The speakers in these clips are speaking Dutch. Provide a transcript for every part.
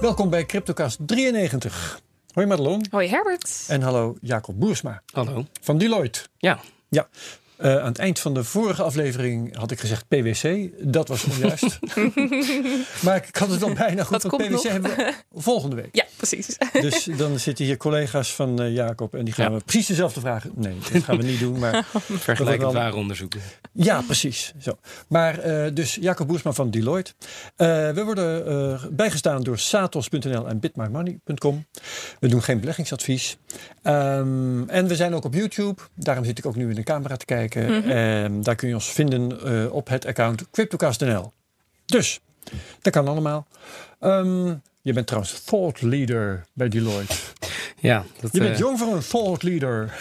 Welkom bij CryptoCast 93. Hoi Madelon. Hoi Herbert. En hallo Jacob Boersma. Hallo. Van Deloitte. Ja. Ja. Uh, aan het eind van de vorige aflevering had ik gezegd PwC. Dat was onjuist. maar ik had het dan bijna goed. Dat want PwC nog. hebben we volgende week. Ja, precies. Dus dan zitten hier collega's van uh, Jacob en die gaan Ja. we precies dezelfde vragen. Nee, dat gaan we niet doen. Maar Vergelijkend ware onderzoeken. Ja, precies. Zo. Maar eh, dus Jacob Boersma van Deloitte. Eh, we worden eh, bijgestaan door satos.nl en bitmymoney.com. We doen geen beleggingsadvies. Ehm, en we zijn ook op YouTube. Daarom zit ik ook nu in de camera te kijken. En daar kun je ons vinden eh, op het account CryptoCast.nl. Dus, dat kan allemaal. Ehm, je bent trouwens thought leader bij Deloitte. Ja, dat, Je bent eh, jong voor een thought leader.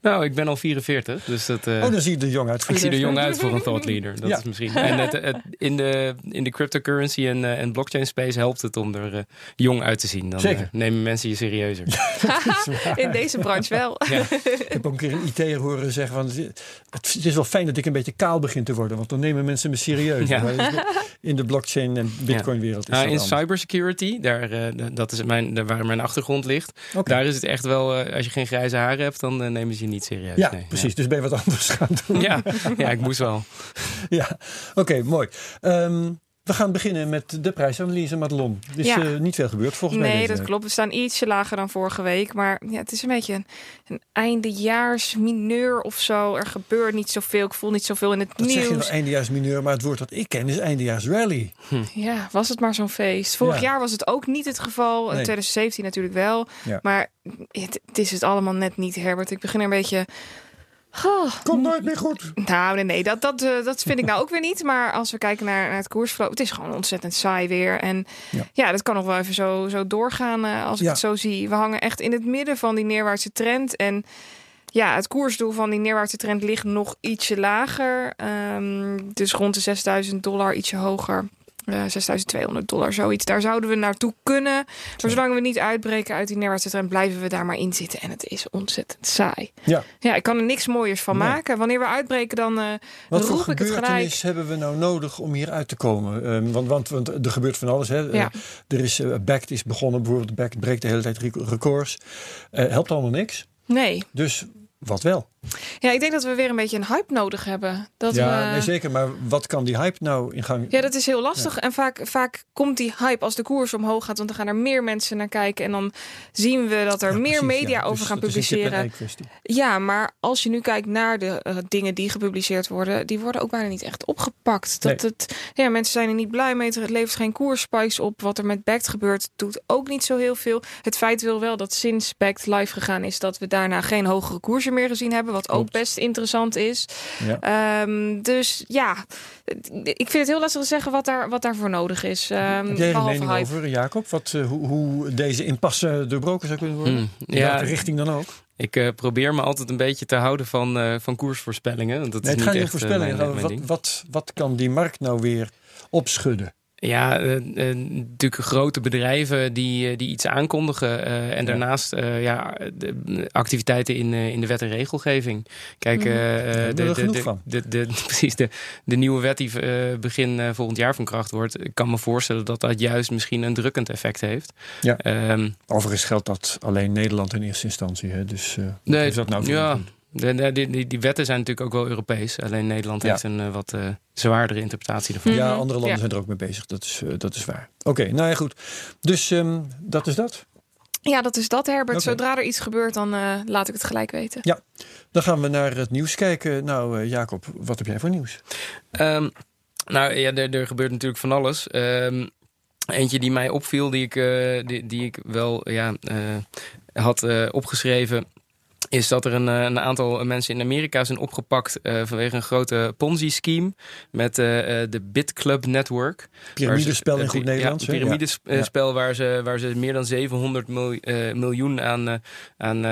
Nou, ik ben al 44, dus dat, eh, Oh, dan zie je er jong uit. ik zie er jong uit voor een thought leader. Dat Ja. is misschien. En het, het- in, de, in de cryptocurrency en, eh, en blockchain space helpt het om er eh, jong uit te zien. Dan Zeker. nemen mensen je serieuzer. In deze branche wel. Ja. Ik heb ook een keer een IT'er horen zeggen van... Het, het is wel fijn dat ik een beetje kaal begin te worden. Want dan nemen mensen me serieus. Ja. In de blockchain en bitcoin wereld is Ah, in anders. cybersecurity, daar, eh, dat is mijn, daar waar mijn achtergrond ligt. Daar is het echt wel, eh, als je geen grijze haren hebt, dan eh, nemen ze je niet serieus. Ja, Nee, precies. Dus ben je wat anders gaan doen. Ja. Ja, ik moest wel. Ja, oké, mooi. Ehm, we gaan beginnen met de prijsanalyse, Madelon. Er is Ja. eh, niet veel gebeurd volgens mij. Nee, dat week. klopt. We staan ietsje lager dan vorige week. Maar ja, het is een beetje een, een eindejaars mineur of zo. Er gebeurt niet zoveel. Ik voel niet zoveel in het Dat zeg je wel nieuws. eindejaars mineur, maar het woord dat ik ken is eindejaars rally. Ja, was het maar zo'n feest. Vorig Ja. jaar was het ook niet het geval. In Nee. 2017 natuurlijk wel. Ja. Maar het, het is het allemaal net niet, Herbert. Ik begin er een beetje... Oh, Komt nooit meer goed. Nou, nee, nee, dat, dat, eh, dat vind ik nou ook weer niet. Maar als we kijken naar, naar het koersverloop, het is gewoon ontzettend saai weer. En Ja. ja, dat kan nog wel even zo, zo doorgaan eh, als ik het zo zie. We hangen echt in het midden van die neerwaartse trend. En ja, het koersdoel van die neerwaartse trend ligt nog ietsje lager. Ehm, dus rond de 6000 dollar, ietsje hoger. Eh 6200 dollar, zoiets. Daar zouden we naartoe kunnen. Maar zolang we niet uitbreken uit die neerwaartse trend, blijven we daar maar in zitten. En het is ontzettend saai. Ja. Ja, ik kan er niks mooiers van Nee. maken. Wanneer we uitbreken, dan eh Wat voor roep ik het gelijk. hebben we nou nodig om hier uit te komen? Ehm, want, want, want er gebeurt van alles. Hè? Ja. Eh, er is uh, Backed is begonnen, bijvoorbeeld Backed breekt de hele tijd rec- records. Helpt allemaal niks. Nee. Dus wat wel? Ja, ik denk dat we weer een beetje een hype nodig hebben. Dat ja, we... nee, zeker. Maar wat kan die hype nou in gang? Ja, dat is heel lastig. En vaak, vaak komt die hype als de koers omhoog gaat. Want dan gaan er meer mensen naar kijken. En dan zien we dat er Ja, meer precies, media ja. over Dus gaan publiceren. Ja, maar als je nu kijkt naar de eh, dingen die gepubliceerd worden, die worden ook bijna niet echt opgepakt. Dat het, ja, mensen zijn er niet blij mee. Het levert geen koersspikes op. Wat er met Backed gebeurt, doet ook niet zo heel veel. Het feit wil wel dat sinds Backed live gegaan is, dat we daarna geen hogere koersen meer gezien hebben. Wat ook best interessant is. Ja. Ehm, dus ja, ik vind het heel lastig te zeggen wat, daar, wat daarvoor nodig is. Ehm, Heb jij een behalve mening hype. over, Jacob? Wat, eh, hoe, hoe deze impasse doorbroken zou kunnen worden? Hmm. In Ja, welke richting dan ook? ik eh, probeer me altijd een beetje te houden van, eh, van koersvoorspellingen. Want dat Nee, is het gaat niet niet om echt, voorspellingen. mijn- mijn wat, wat, wat kan die markt nou weer opschudden? Ja, eh, eh, natuurlijk grote bedrijven die, eh, die iets aankondigen. en Ja. daarnaast ja, de activiteiten in, in de wet en regelgeving. Kijk, Mhm. de, de, precies, de, de nieuwe wet die begin volgend jaar van kracht wordt. Ik kan me voorstellen dat dat juist misschien een drukkend effect heeft. Ja. Ehm, Overigens geldt dat alleen Nederland in eerste instantie. Hè? Dus Nee, is dat nou ja? De, de- die, die, wetten zijn natuurlijk ook wel Europees. Alleen Nederland Ja. heeft een eh, wat eh, zwaardere interpretatie ervan. Mhm. Ja, andere landen Ja. zijn er ook mee bezig. Dat is, eh, dat is waar. Oké, nou ja, goed. Dus ehm, dat is dat. Ja, dat is dat, Herbert. Zodra er iets gebeurt, dan eh, laat ik het gelijk weten. Dan gaan we naar het nieuws kijken. Nou, Jacob, wat heb jij voor nieuws? Ehm, nou ja, er, er gebeurt natuurlijk van alles. Ehm, eentje die mij opviel, die ik, eh, die, die ik wel ja, eh, had opgeschreven. Is dat er een, eh, een aantal mensen in Amerika zijn opgepakt eh, vanwege een grote Ponzi-scheme met eh, eh, de BitClub Network. Piramidespel in goed Nederlands. Ja. piramidespel waar, ze, waar ze meer dan 700 mil- miljoen aan, eh, aan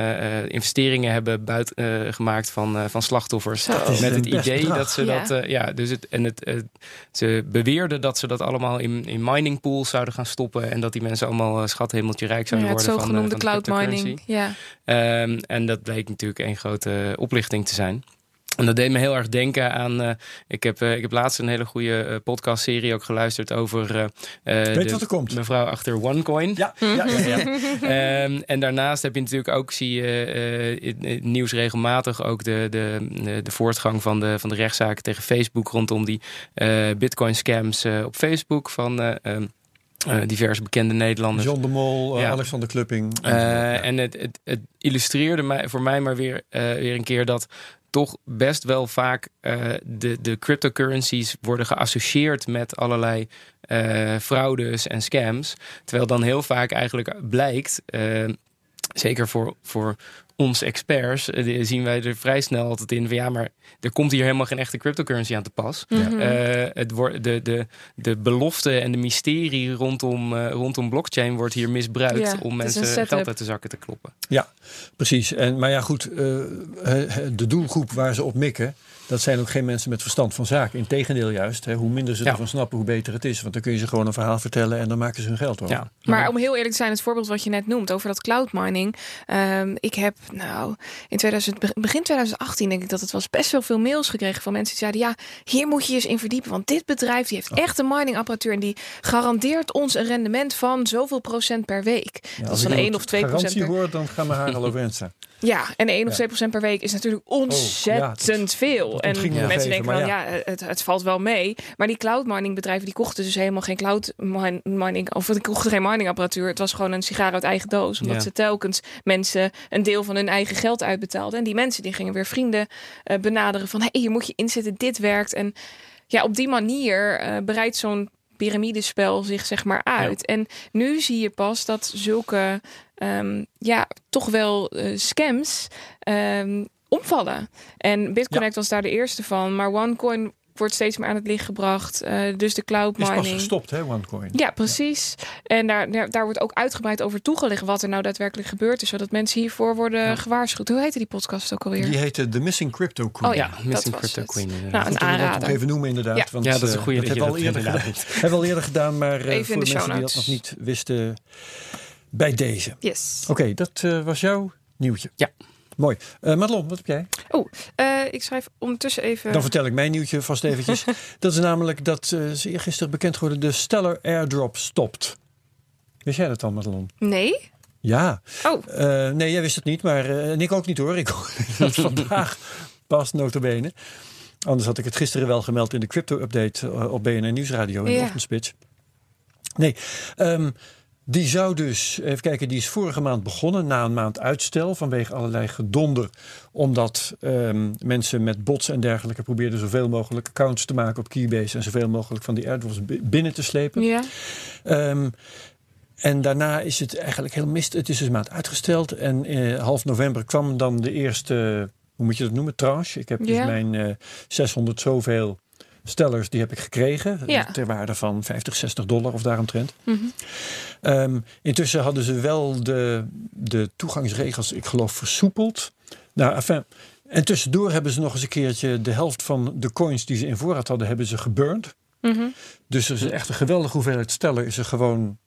investeringen hebben buit, gemaakt van, van slachtoffers. Zo. Dat is Met een het best idee bedrag. dat ze Ja. dat. ja, dus het, en het, ze beweerden dat ze dat allemaal in, in mining pools zouden gaan stoppen. En dat die mensen allemaal uh, schathemeltje rijk Ja, zouden het worden. van, eh, zogenoemde van de cloud mining. Ja. Ehm, en dat bleek natuurlijk een grote oplichting te zijn. En dat deed me heel erg denken aan. eh, ik, heb, eh, ik heb laatst een hele goede eh, podcastserie ook geluisterd over. Weet de wat er komt? Mevrouw achter OneCoin. Ja, ja, ja. ja. Ehm, en daarnaast heb je natuurlijk ook, zie je in in het nieuws regelmatig ook de, de, de, voortgang van de, van de rechtszaken tegen Facebook rondom die bitcoin scams eh, op Facebook van eh, eh, diverse bekende Nederlanders. John de Mol, eh, Ja. Alexander Klupping. Eh, Ja. En het, het, het illustreerde mij, voor mij maar weer, eh, weer een keer dat toch best wel vaak eh, de, de cryptocurrencies worden geassocieerd met allerlei eh, fraudes en scams. Terwijl dan heel vaak eigenlijk blijkt, eh, zeker voor, voor ons experts, eh, die- zien wij er vrij snel altijd in van ja, maar er komt hier helemaal geen echte cryptocurrency aan te pas. Mhm. Eh, het wordt de, de, de belofte en de mysterie rondom, eh, rondom blockchain wordt hier misbruikt Ja, om mensen geld uit de zakken te kloppen. Precies. En, maar ja, goed, eh, de doelgroep waar ze op mikken, dat zijn ook geen mensen met verstand van zaken. Integendeel juist, hè, hoe minder ze Ja. ervan snappen, hoe beter het is. Want dan kun je ze gewoon een verhaal vertellen en dan maken ze hun geld over. Ja. Maar om heel eerlijk te zijn, het voorbeeld wat je net noemt over dat cloud mining. ehm, ik heb nou in 2000, begin 2018 denk ik dat het was best wel veel mails gekregen van mensen die zeiden ja, hier moet je je eens in verdiepen, want dit bedrijf die heeft Oh. echt een miningapparatuur en die garandeert ons een rendement van zoveel procent per week. Ja, dat als is dan 1 of 2 procent garantie per hoor, dan gaan mijn haren al overeind staan. Ja, en 1 of Ja. 2 procent per week is natuurlijk ontzettend veel. Dat En mensen even, denken van ja. ja, het, het valt wel mee. Maar die cloud mining bedrijven die kochten dus helemaal geen cloud min- mining of die kochten geen mining apparatuur. Het was gewoon een sigaar uit eigen doos, omdat Ja. ze telkens mensen een deel van hun eigen geld uitbetaalden. En die mensen die gingen weer vrienden eh, benaderen van hé, hey, hier moet je inzetten, dit werkt. En ja, op die manier eh, bereidt zo'n piramidespel zich zeg maar uit. En nu zie je pas dat zulke ehm, ja, toch wel eh, scams ehm, omvallen. En BitConnect was daar de eerste van, maar OneCoin wordt steeds meer aan het licht gebracht. Eh, dus de cloud Is pas mining. gestopt, hè, OneCoin. Ja, precies. En daar, daar, daar wordt ook uitgebreid over toegelicht wat er nou daadwerkelijk gebeurd is, zodat mensen hiervoor worden Ja. gewaarschuwd. Hoe heette die podcast ook alweer? Die heette The Missing Crypto Queen. Oh ja, Missing dat was Crypto het. Queen. inderdaad. Nou, een dat we dat nog aanrader. even noemen inderdaad. Ja. Want, Ja, dat is een eh, goede dat dat hebben we al dat eerder inderdaad gedaan. hebben we al eerder gedaan, maar eh, Even in voor de mensen die dat nog niet wisten, bij deze. Yes. Oké, dat eh, was jouw nieuwtje. Ja. Mooi. Eh Madelon, wat heb jij? Eh, ik schrijf ondertussen even. Dan vertel ik mijn nieuwtje vast eventjes. dat is namelijk dat uh, ze gisteren bekend geworden de Stellar Airdrop stopt. Wist jij dat al, Madelon? Nee. Ja. Oh. Uh, nee, jij wist het niet, maar uh, en ik ook niet hoor. Ik dat vandaag pas notabene. Anders had ik het gisteren wel gemeld in de crypto-update uh, op BNN Nieuwsradio in ja. de ochtendspits. Nee, um, die zou dus, even kijken, die is vorige maand begonnen na een maand uitstel vanwege allerlei gedonder. Omdat um, mensen met bots en dergelijke probeerden zoveel mogelijk accounts te maken op Keybase en zoveel mogelijk van die airdrops binnen te slepen. Ja. Um, en daarna is het eigenlijk heel mist. Het is dus een maand uitgesteld. En uh, half november kwam dan de eerste, hoe moet je dat noemen, tranche. Ik heb dus mijn uh, 600 zoveel stellers, die heb ik gekregen. Ja. Ter waarde van 50, 60 dollar of daaromtrent. Mm -hmm. um, intussen hadden ze wel de, de toegangsregels, ik geloof, versoepeld. Nou, enfin, en tussendoor hebben ze nog eens een keertje de helft van de coins die ze in voorraad hadden, hebben ze geburnt. Mm -hmm. Dus er is echt een geweldige hoeveelheid steller is er gewoon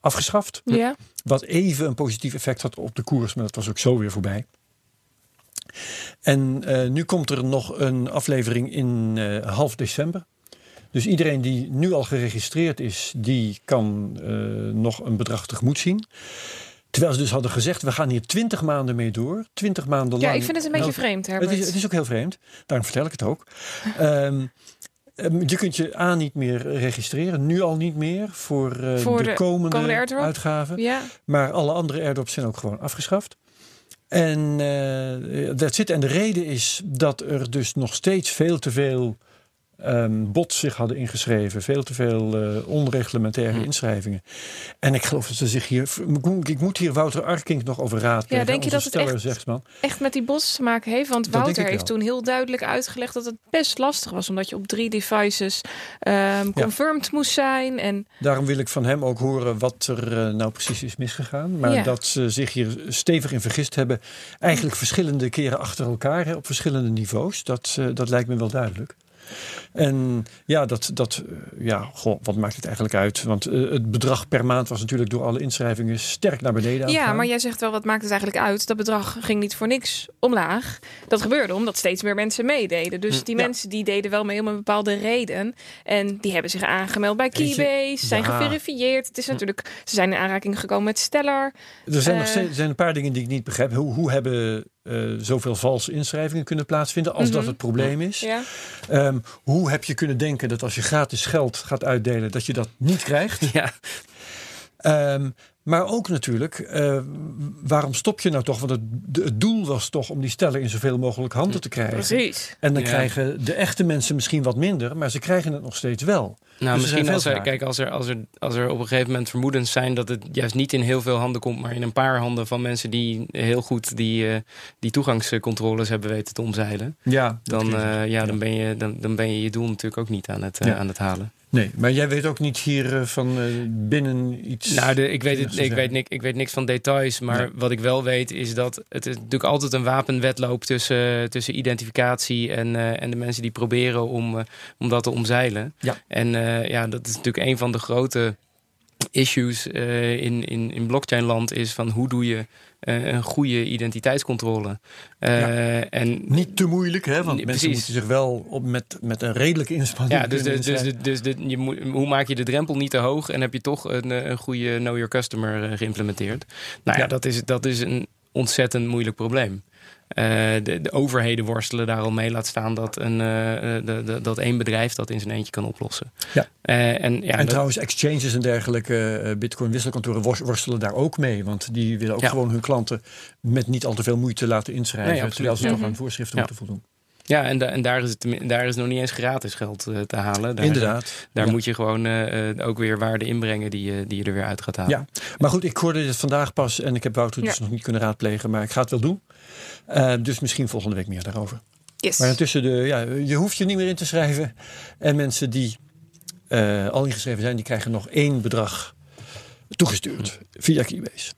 afgeschaft. Ja. Wat even een positief effect had op de koers, maar dat was ook zo weer voorbij. En uh, nu komt er nog een aflevering in uh, half december. Dus iedereen die nu al geregistreerd is, die kan uh, nog een bedrag tegemoet zien. Terwijl ze dus hadden gezegd, we gaan hier twintig maanden mee door. Twintig maanden ja, lang. ik vind het een beetje vreemd, Herbert. Het is, het is ook heel vreemd. Daarom vertel ik het ook. um, je kunt je A niet meer registreren, nu al niet meer voor, uh, voor de, de komende, uitgaven. Ja. Maar alle andere airdrops zijn ook gewoon afgeschaft. En uh, dat zit. En de reden is dat er dus nog steeds veel te veel um, bots zich hadden ingeschreven. Veel te veel uh, onreglementaire Hm. inschrijvingen. En ik geloof dat ze zich hier. Ik moet hier Wouter Arkink nog over raadplegen. Ja, denk je dat het echt, echt met die bots te maken heeft? Want Dat Wouter heeft toen heel duidelijk uitgelegd dat het best lastig was. Omdat je op drie devices um, confirmed moest zijn. En Daarom wil ik van hem ook horen wat er uh, nou precies is misgegaan. Maar Ja. dat ze zich hier stevig in vergist hebben. Eigenlijk verschillende keren achter elkaar hè, op verschillende niveaus. Dat, uh, dat lijkt me wel duidelijk. En ja, dat, dat, eh, ja goh, wat maakt het eigenlijk uit? Want eh, het bedrag per maand was natuurlijk door alle inschrijvingen sterk naar beneden Ja, maar jij zegt wel, wat maakt het eigenlijk uit? Dat bedrag ging niet voor niks omlaag. Dat gebeurde omdat steeds meer mensen meededen. Dus die Hm, ja. mensen die deden wel mee om een bepaalde reden. En die hebben zich aangemeld bij Keybase. Zijn ja. Geverifieerd. Het is natuurlijk, ze zijn in aanraking gekomen met Stellar. Er zijn nog Eh, steeds, er zijn een paar dingen die ik niet begrijp. Hoe, hoe hebben eh, zoveel valse inschrijvingen kunnen plaatsvinden als dat Mhm. het probleem is? Ja. Ehm, hoe heb je kunnen denken dat als je gratis geld gaat uitdelen, dat je dat niet krijgt? Ja, Ehm, maar ook natuurlijk, eh, waarom stop je nou toch? Want het, het doel was toch om die stellen in zoveel mogelijk handen te krijgen. Precies. En dan Ja. krijgen de echte mensen misschien wat minder, maar ze krijgen het nog steeds wel. Nou, er misschien als er, kijk, als er, als, er, als er op een gegeven moment vermoedens zijn dat het juist niet in heel veel handen komt, maar in een paar handen van mensen die heel goed die, eh, die toegangscontroles hebben weten te omzeilen, Ja, dan, eh, ja, dan, Ja. ben je, dan, dan ben je je doel natuurlijk ook niet aan het, Ja. aan het halen. Nee, maar jij weet ook niet hier eh, van eh, binnen iets. Nou, de, ik, weet het, ik, weet ik weet niks van details, maar Nee. wat ik wel weet is dat het is natuurlijk altijd een wapenwedloop tussen, tussen identificatie en, eh, en de mensen die proberen om, om dat te omzeilen. Ja. En ja, dat is natuurlijk een van de grote issues in, in, in blockchain-land is van hoe doe je een goede identiteitscontrole. Eh, en Niet te moeilijk, hè? Want Nee, mensen precies. moeten zich wel op met, met een redelijke inspanning. Ja, dus, de, dus, de, dus de, je moet, hoe maak je de drempel niet te hoog en heb je toch een, eh, een goede Know Your Customer eh, geïmplementeerd? Nou ja, Ja. Dat, is, dat is een ontzettend moeilijk probleem. Eh, de, de overheden worstelen daar al mee, laat staan dat, een, eh, eh, de, de- dat één bedrijf dat in zijn eentje kan oplossen. Ja. En ja, en dat- trouwens, exchanges en dergelijke bitcoin wisselkantoren wors- worstelen daar ook mee. Want die willen ook Ja. gewoon hun klanten met niet al te veel moeite laten inschrijven. Nee, terwijl ze Ja. toch Mhm. aan voorschriften moeten voldoen. Ja, en, da- en daar, is het, daar is nog niet eens gratis geld eh, te halen. Daar, Inderdaad. Daar Ja. moet je gewoon eh, eh, ook weer waarde inbrengen die, je- die je er weer uit gaat halen. Ja, maar goed, ik hoorde dit vandaag pas en ik heb Wouter dus nog niet kunnen raadplegen, maar ik ga het wel doen. Dus misschien volgende week meer daarover. Yes. Maar intussen, de, ja, je hoeft je niet meer in te schrijven. En mensen die eh, al ingeschreven zijn, die krijgen nog één bedrag toegestuurd via Keybase.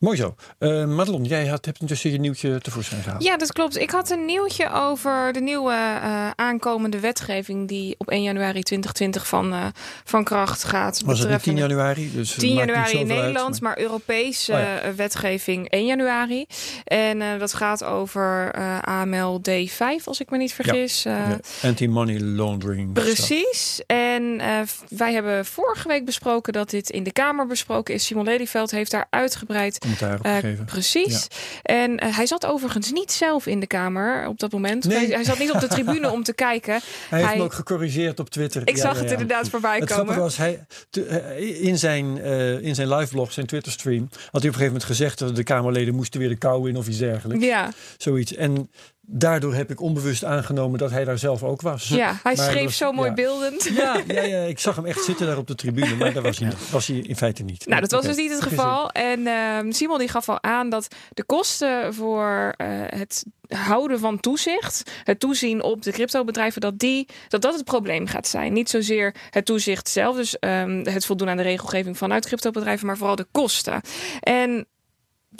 Mooi zo. Eh Madelon, jij had, hebt intussen je nieuwtje tevoorschijn gehaald. Ja, dat klopt. Ik had een nieuwtje over de nieuwe eh, aankomende wetgeving die op 1 januari 2020 van, eh, van kracht gaat. Was het niet 10 betreffende- januari? Dus het 10 maakt niet januari in uit, Nederland, maar, Europese Oh ja. wetgeving 1 januari. En dat gaat over AML D5, als ik me niet vergis. Ja, Anti-money laundering. Precies. En wij hebben vorige week besproken dat dit in de Kamer besproken is. Simon Lelyveld heeft daar uitgebreid Commentaar op eh, gegeven. precies. En eh, hij zat overigens niet zelf in de Kamer op dat moment. Nee. Hij, hij zat niet op de tribune om te kijken. Hij heeft me ook gecorrigeerd op Twitter. Ik zag het inderdaad voorbij Het komen. grappige was, hij, eh, in zijn, eh, in zijn liveblog, zijn Twitter-stream, had hij op een gegeven moment gezegd dat de Kamerleden moesten weer de kou in of iets dergelijks. Ja, Zoiets. En daardoor heb ik onbewust aangenomen dat hij daar zelf ook was. ja, hij Maar schreef zo mooi ja. beeldend. Ja, ja, ja, ik zag hem echt zitten daar op de tribune, maar daar was hij, was hij in feite niet. Nou, dat was dus niet het geval. En ehm, Simon die gaf al aan dat de kosten voor eh, het houden van toezicht, het toezien op de cryptobedrijven, dat, die, dat dat het probleem gaat zijn. Niet zozeer het toezicht zelf, dus ehm, het voldoen aan de regelgeving vanuit cryptobedrijven, maar vooral de kosten. En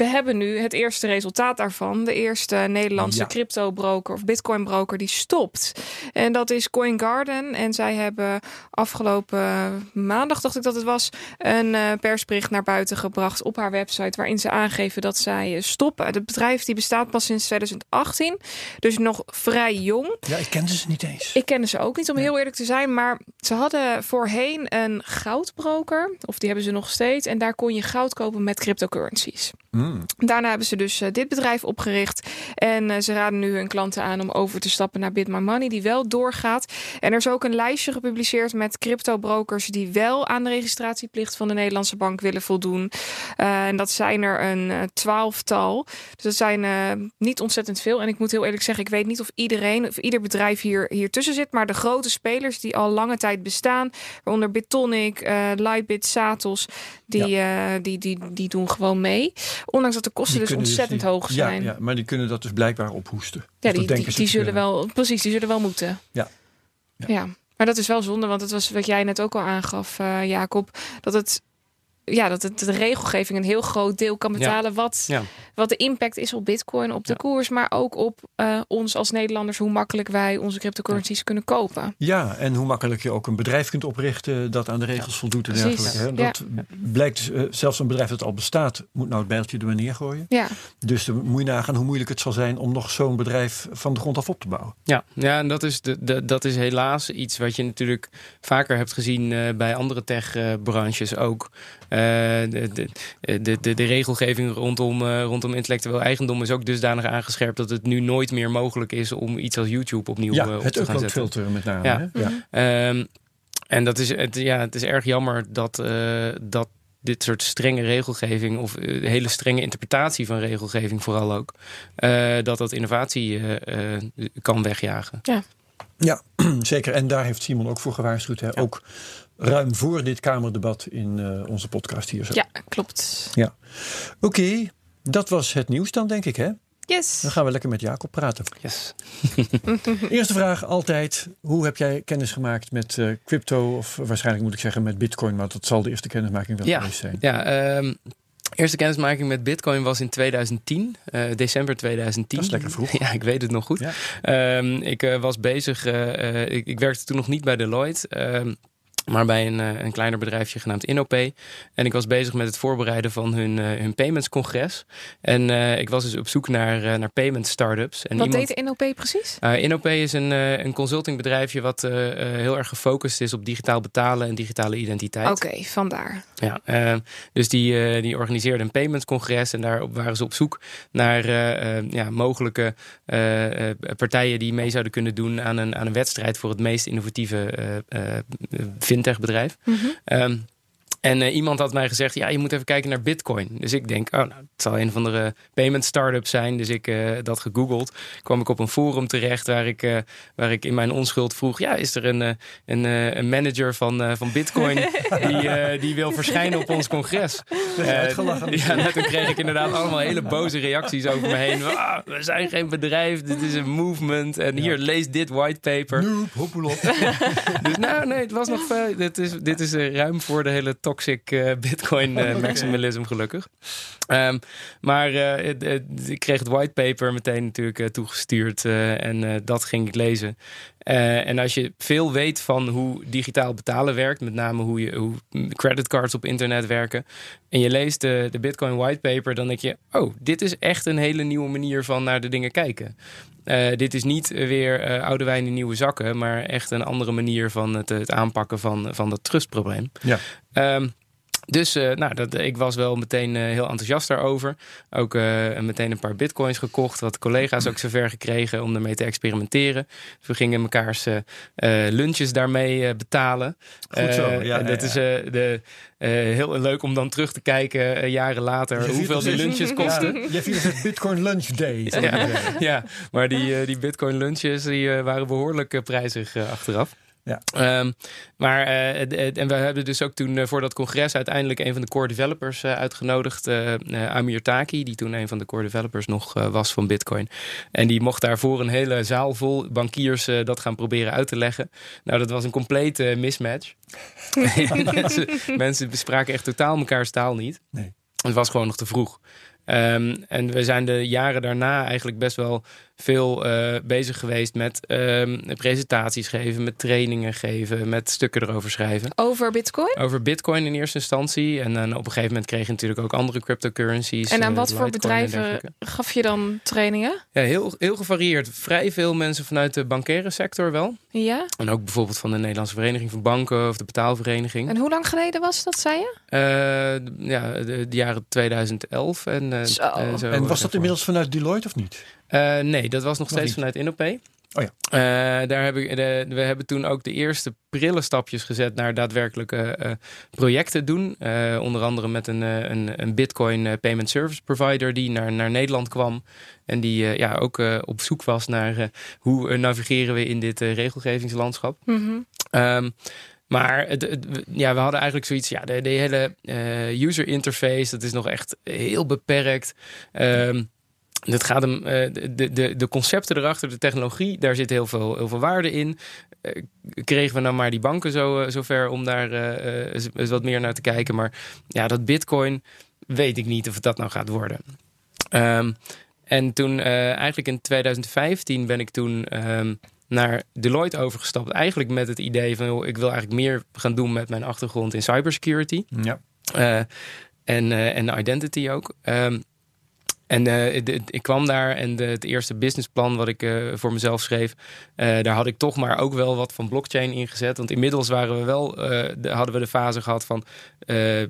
we hebben nu het eerste resultaat daarvan. De eerste Nederlandse Ja. crypto-broker of bitcoin-broker die stopt. En dat is CoinGarden. En zij hebben afgelopen maandag, dacht ik dat het was, een eh, persbericht naar buiten gebracht op haar website. Waarin ze aangeven dat zij eh, stoppen. Het bedrijf die bestaat pas sinds 2018. Dus nog vrij jong. Ja, ik kende ze niet eens. Ik kende ze ook niet, om heel eerlijk te zijn. Maar ze hadden voorheen een goudbroker. Of die hebben ze nog steeds. En daar kon je goud kopen met cryptocurrencies. Hmm. Daarna hebben ze dus eh, dit bedrijf opgericht. En eh, ze raden nu hun klanten aan om over te stappen naar Bit My Money, die wel doorgaat. En er is ook een lijstje gepubliceerd met crypto-brokers die wel aan de registratieplicht van de Nederlandse bank willen voldoen. Eh, en dat zijn er een twaalftal. Dus dat zijn niet ontzettend veel. En ik moet heel eerlijk zeggen, ik weet niet of iedereen, of ieder bedrijf hier, hier tussen zit. Maar de grote spelers die al lange tijd bestaan, waaronder Bitonic, Lightbit, Satos, die, die, die, die doen gewoon mee. Ondanks dat de kosten Die dus kunnen ontzettend die- hoog zijn. Ja, ja, maar die kunnen dat dus blijkbaar ophoesten. Ja, dat die, die, ze die zullen wel, precies, die zullen wel moeten. Ja. Ja. ja. Maar dat is wel zonde, want het was wat jij net ook al aangaf, eh, Jacob, dat het ja, dat het, de regelgeving een heel groot deel kan betalen. Wat, Ja. wat de impact is op Bitcoin, op de Ja. koers, maar ook op eh, ons als Nederlanders, hoe makkelijk wij onze cryptocurrencies kunnen kopen. Ja, en hoe makkelijk je ook een bedrijf kunt oprichten dat aan de regels voldoet en dergelijke. hè. Dat blijkt dus, eh, zelfs een bedrijf dat al bestaat, moet nou het bijltje er maar neergooien. Ja, Dus dan moet je nagaan hoe moeilijk het zal zijn om nog zo'n bedrijf van de grond af op te bouwen. Ja, ja en dat is, de, de, dat is helaas iets wat je natuurlijk vaker hebt gezien eh, bij andere tech-branches ook. Eh, de, de, de, de, regelgeving rondom, eh, rondom intellectueel eigendom is ook dusdanig aangescherpt dat het nu nooit meer mogelijk is om iets als YouTube opnieuw Ja, eh, op het te gaan zetten. uploadfilter met name. Ja. Hè? Ja. Ehm, en dat is, het, ja, het is erg jammer dat, eh, dat dit soort strenge regelgeving, of hele strenge interpretatie van regelgeving vooral ook, eh, dat dat innovatie kan wegjagen. Ja, zeker. En daar heeft Simon ook voor gewaarschuwd. Hè? Ook ruim voor dit Kamerdebat in eh, onze podcast hier. Zo. ja klopt. Oké, dat was het nieuws dan, denk ik. Hè? Yes. Dan gaan we lekker met Jacob praten. Yes. Eerste vraag altijd. Hoe heb jij kennis gemaakt met eh, crypto? Of waarschijnlijk moet ik zeggen met bitcoin. Maar dat zal de eerste kennismaking wel Ja. geweest zijn. Ja, ehm, eerste kennismaking met Bitcoin was in 2010, eh, december 2010. Dat is lekker vroeg. Ja, ik weet het nog goed. Ja. Ehm, ik eh, was bezig, ik, ik werkte toen nog niet bij Deloitte. ehm, maar bij een, eh, een kleiner bedrijfje genaamd InnoPay. En ik was bezig met het voorbereiden van hun, eh, hun payments congres. En eh, ik was dus op zoek naar, naar payment startups. En Wat iemand- deed de NLP precies? Uh, InnoPay is een, een consultingbedrijfje wat heel erg gefocust is op digitaal betalen en digitale identiteit. Oké, vandaar. Ja, dus die, die organiseerde een paymentcongres en daarop waren ze op zoek naar ja, mogelijke partijen die mee zouden kunnen doen aan een, aan een wedstrijd voor het meest innovatieve eh, fintech-bedrijf. Mhm. Ehm, en eh, iemand had mij gezegd, ja, je moet even kijken naar Bitcoin. Dus ik denk, oh, nou, het zal een van de payment startups zijn. Dus ik eh, dat gegoogeld. Kwam ik op een forum terecht waar ik, eh, waar ik in mijn onschuld vroeg, ja, is er een, eh, een, eh, een manager van, eh, van Bitcoin die, eh, die wil verschijnen op ons congres? Eh, uitgelachen. ja, nou, toen kreeg ik inderdaad allemaal hele boze reacties over me heen. Ah, we zijn geen bedrijf, dit is een movement. En hier, lees dit whitepaper. Noob, hoppelop. Dus nou, nee, het was nog. veel- dit is, dit is eh, ruim voor de hele toxic eh, Bitcoin eh, maximalism, gelukkig. Ehm, maar eh, ik kreeg het whitepaper meteen natuurlijk toegestuurd. en dat ging ik lezen. Eh, en als je veel weet van hoe digitaal betalen werkt, met name hoe, je, hoe creditcards op internet werken, en je leest de, de Bitcoin whitepaper, dan denk je: oh, dit is echt een hele nieuwe manier van naar de dingen kijken. Eh, dit is niet weer eh, oude wijn in nieuwe zakken, maar echt een andere manier van het, het aanpakken van, van dat trustprobleem. Ja. Ehm, dus dus eh, nou, dat, ik was wel meteen eh, heel enthousiast daarover. Ook eh, meteen een paar bitcoins gekocht. Wat collega's ook zover gekregen om ermee te experimenteren. Dus we gingen mekaars eh, eh, lunches daarmee eh, betalen. Goed zo, Eh, ja, en ja, dat ja. is eh, de, eh, heel leuk om dan terug te kijken eh, jaren later. Je hoeveel die viert lunches Ja, kosten. jij viert het Bitcoin Lunch Day. Ja. Ja, maar die, eh, die bitcoin lunches die, eh, waren behoorlijk eh, prijzig eh, achteraf. Ja. Ehm, maar eh, en we hebben dus ook toen eh, voor dat congres uiteindelijk een van de core developers eh, uitgenodigd, Amir Taki, die toen een van de core developers nog was van Bitcoin. En die mocht daarvoor een hele zaal vol bankiers dat gaan proberen uit te leggen. Nou, dat was een complete mismatch. mensen, mensen bespraken echt totaal mekaars taal niet. Nee. Het was gewoon nog te vroeg. Ehm, en we zijn de jaren daarna eigenlijk best wel veel eh, bezig geweest met ehm, presentaties geven, met trainingen geven, met stukken erover schrijven. Over Bitcoin? Over Bitcoin in eerste instantie. En dan op een gegeven moment kreeg je natuurlijk ook andere cryptocurrencies. En aan eh, wat voor Litecoin bedrijven gaf je dan trainingen? Ja, heel, heel gevarieerd. Vrij veel mensen vanuit de bankaire sector wel. Ja. En ook bijvoorbeeld van de Nederlandse Vereniging van Banken of de betaalvereniging. En hoe lang geleden was dat, zei je? Eh, ja, de, de jaren 2011 en eh, Zo. zo En was dat daarvoor. inmiddels vanuit Deloitte of niet? Eh, nee, dat was nog steeds niet. vanuit Innopay. Oh ja. Eh, daar heb ik, de, we hebben toen ook de eerste prille stapjes gezet naar daadwerkelijke eh, projecten doen. Eh, onder andere met een, een, een Bitcoin Payment Service Provider die naar, naar Nederland kwam. En die ja, ook op zoek was naar hoe navigeren we in dit regelgevingslandschap. Ehm, maar het, ja, we hadden eigenlijk zoiets, ja, de, de hele user interface, dat is nog echt heel beperkt. Ehm, het gaat hem, eh, de, de, de concepten erachter, de technologie, daar zit heel veel, heel veel waarde in. Eh, kregen we nou maar die banken zo, uh, zover om daar eens, eens, wat meer naar te kijken. Maar ja, dat bitcoin weet ik niet of het dat nou gaat worden. Um, en toen eigenlijk in 2015 ben ik toen um, naar Deloitte overgestapt. Eigenlijk met het idee van joh, ik wil eigenlijk meer gaan doen met mijn achtergrond in cybersecurity. Ja. en, en identity ook. Um, en uh, ik kwam daar en de, het eerste businessplan wat ik uh, voor mezelf schreef, uh, daar had ik toch maar ook wel wat van blockchain ingezet. Want inmiddels waren we wel, de, hadden we de fase gehad van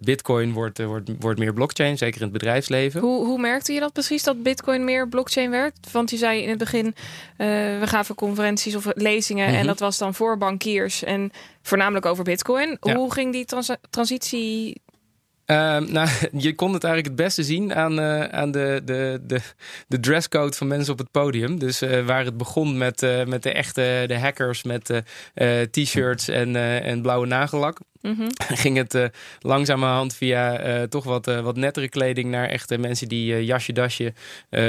Bitcoin wordt, wordt, wordt meer blockchain, zeker in het bedrijfsleven. Hoe, hoe merkte je dat precies dat Bitcoin meer blockchain werd? Want je zei in het begin, we gaven conferenties of lezingen en mhm. dat was dan voor bankiers en voornamelijk over Bitcoin. Hoe ging die trans transitie Ehm, nou, je kon het eigenlijk het beste zien aan, uh, aan de, de, de, de dresscode van mensen op het podium. Dus uh, waar het begon met, uh, met de echte de hackers met t-shirts en, en blauwe nagellak. Mm -hmm. ging het langzamerhand via toch wat, wat nettere kleding naar echte mensen die jasje dasje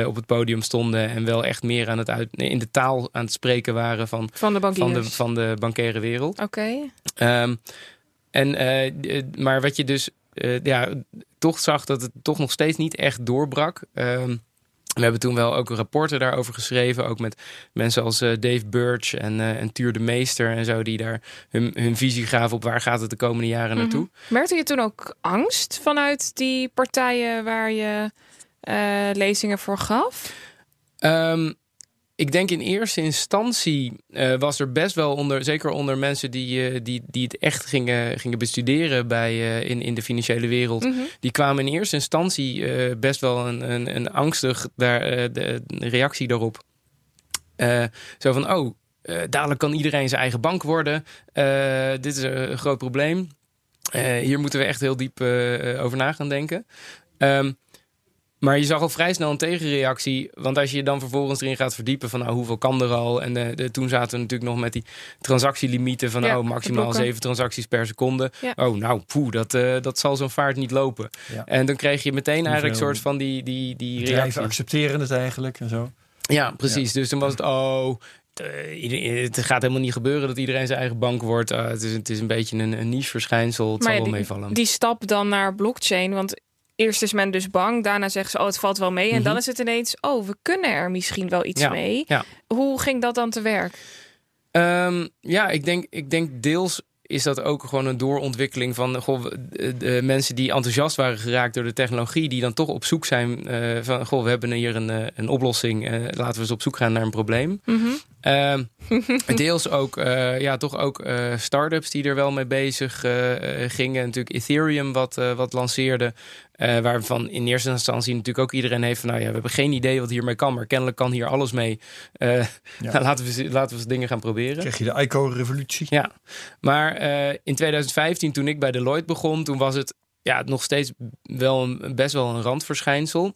op het podium stonden. En wel echt meer aan het uit, in de taal aan het spreken waren van, van, de, van, de, van de bankaire wereld. Oké. Um, en, maar wat je dus uh, ja, toch zag dat het toch nog steeds niet echt doorbrak. Um, we hebben toen wel ook rapporten daarover geschreven. Ook met mensen als uh, Dave Birch en, uh, en Tuur de Meester en zo. Die daar hun, hun visie gaven op waar gaat het de komende jaren naartoe. Mm -hmm. Merkte je toen ook angst vanuit die partijen waar je uh, lezingen voor gaf? Um, ik denk in eerste instantie uh, was er best wel onder, zeker onder mensen die, uh, die, die het echt gingen, gingen bestuderen bij, uh, in, in de financiële wereld. Mm -hmm. Die kwamen in eerste instantie best wel een, een, een angstig daar, de, reactie daarop. zo van, oh, dadelijk kan iedereen zijn eigen bank worden. dit is een groot probleem. hier moeten we echt heel diep over na gaan denken. Um, maar je zag al vrij snel een tegenreactie. Want als je je dan vervolgens erin gaat verdiepen van nou, hoeveel kan er al. En de, de, toen zaten we natuurlijk nog met die transactielimieten van ja, oh, maximaal zeven transacties per seconde. Ja. Oh, nou, poeh, dat, uh, dat zal zo'n vaart niet lopen. Ja. En dan kreeg je meteen eigenlijk een soort van die, die, die reactie. accepteren het eigenlijk en zo. Ja, precies. Dus toen was het, oh, het gaat helemaal niet gebeuren dat iedereen zijn eigen bank wordt. Uh, het, is, het is een beetje een, een niche verschijnsel. Het maar zal wel meevallen. Die stap dan naar blockchain, want eerst is men dus bang. Daarna zeggen ze, oh, het valt wel mee. En dan mhm. is het ineens, oh, we kunnen er misschien wel iets mee. Ja. Hoe ging dat dan te werk? Um, ja, ik denk, ik denk deels is dat ook gewoon een doorontwikkeling van goh, de, mensen die enthousiast waren geraakt door de technologie, die dan toch op zoek zijn uh, van goh, we hebben hier een, uh, een oplossing, uh, laten we eens op zoek gaan naar een probleem. Mm -hmm. deels ook, ja, toch ook start-ups die er wel mee bezig gingen. Natuurlijk Ethereum wat, wat lanceerde. Waarvan in eerste instantie natuurlijk ook iedereen heeft van... nou ja, we hebben geen idee wat hiermee kan... maar kennelijk kan hier alles mee. Ja. nou, laten, we, laten we eens dingen gaan proberen. Krijg je de ICO-revolutie. Ja, maar in 2015 toen ik bij Deloitte begon... toen was het ja, nog steeds wel een, best wel een randverschijnsel.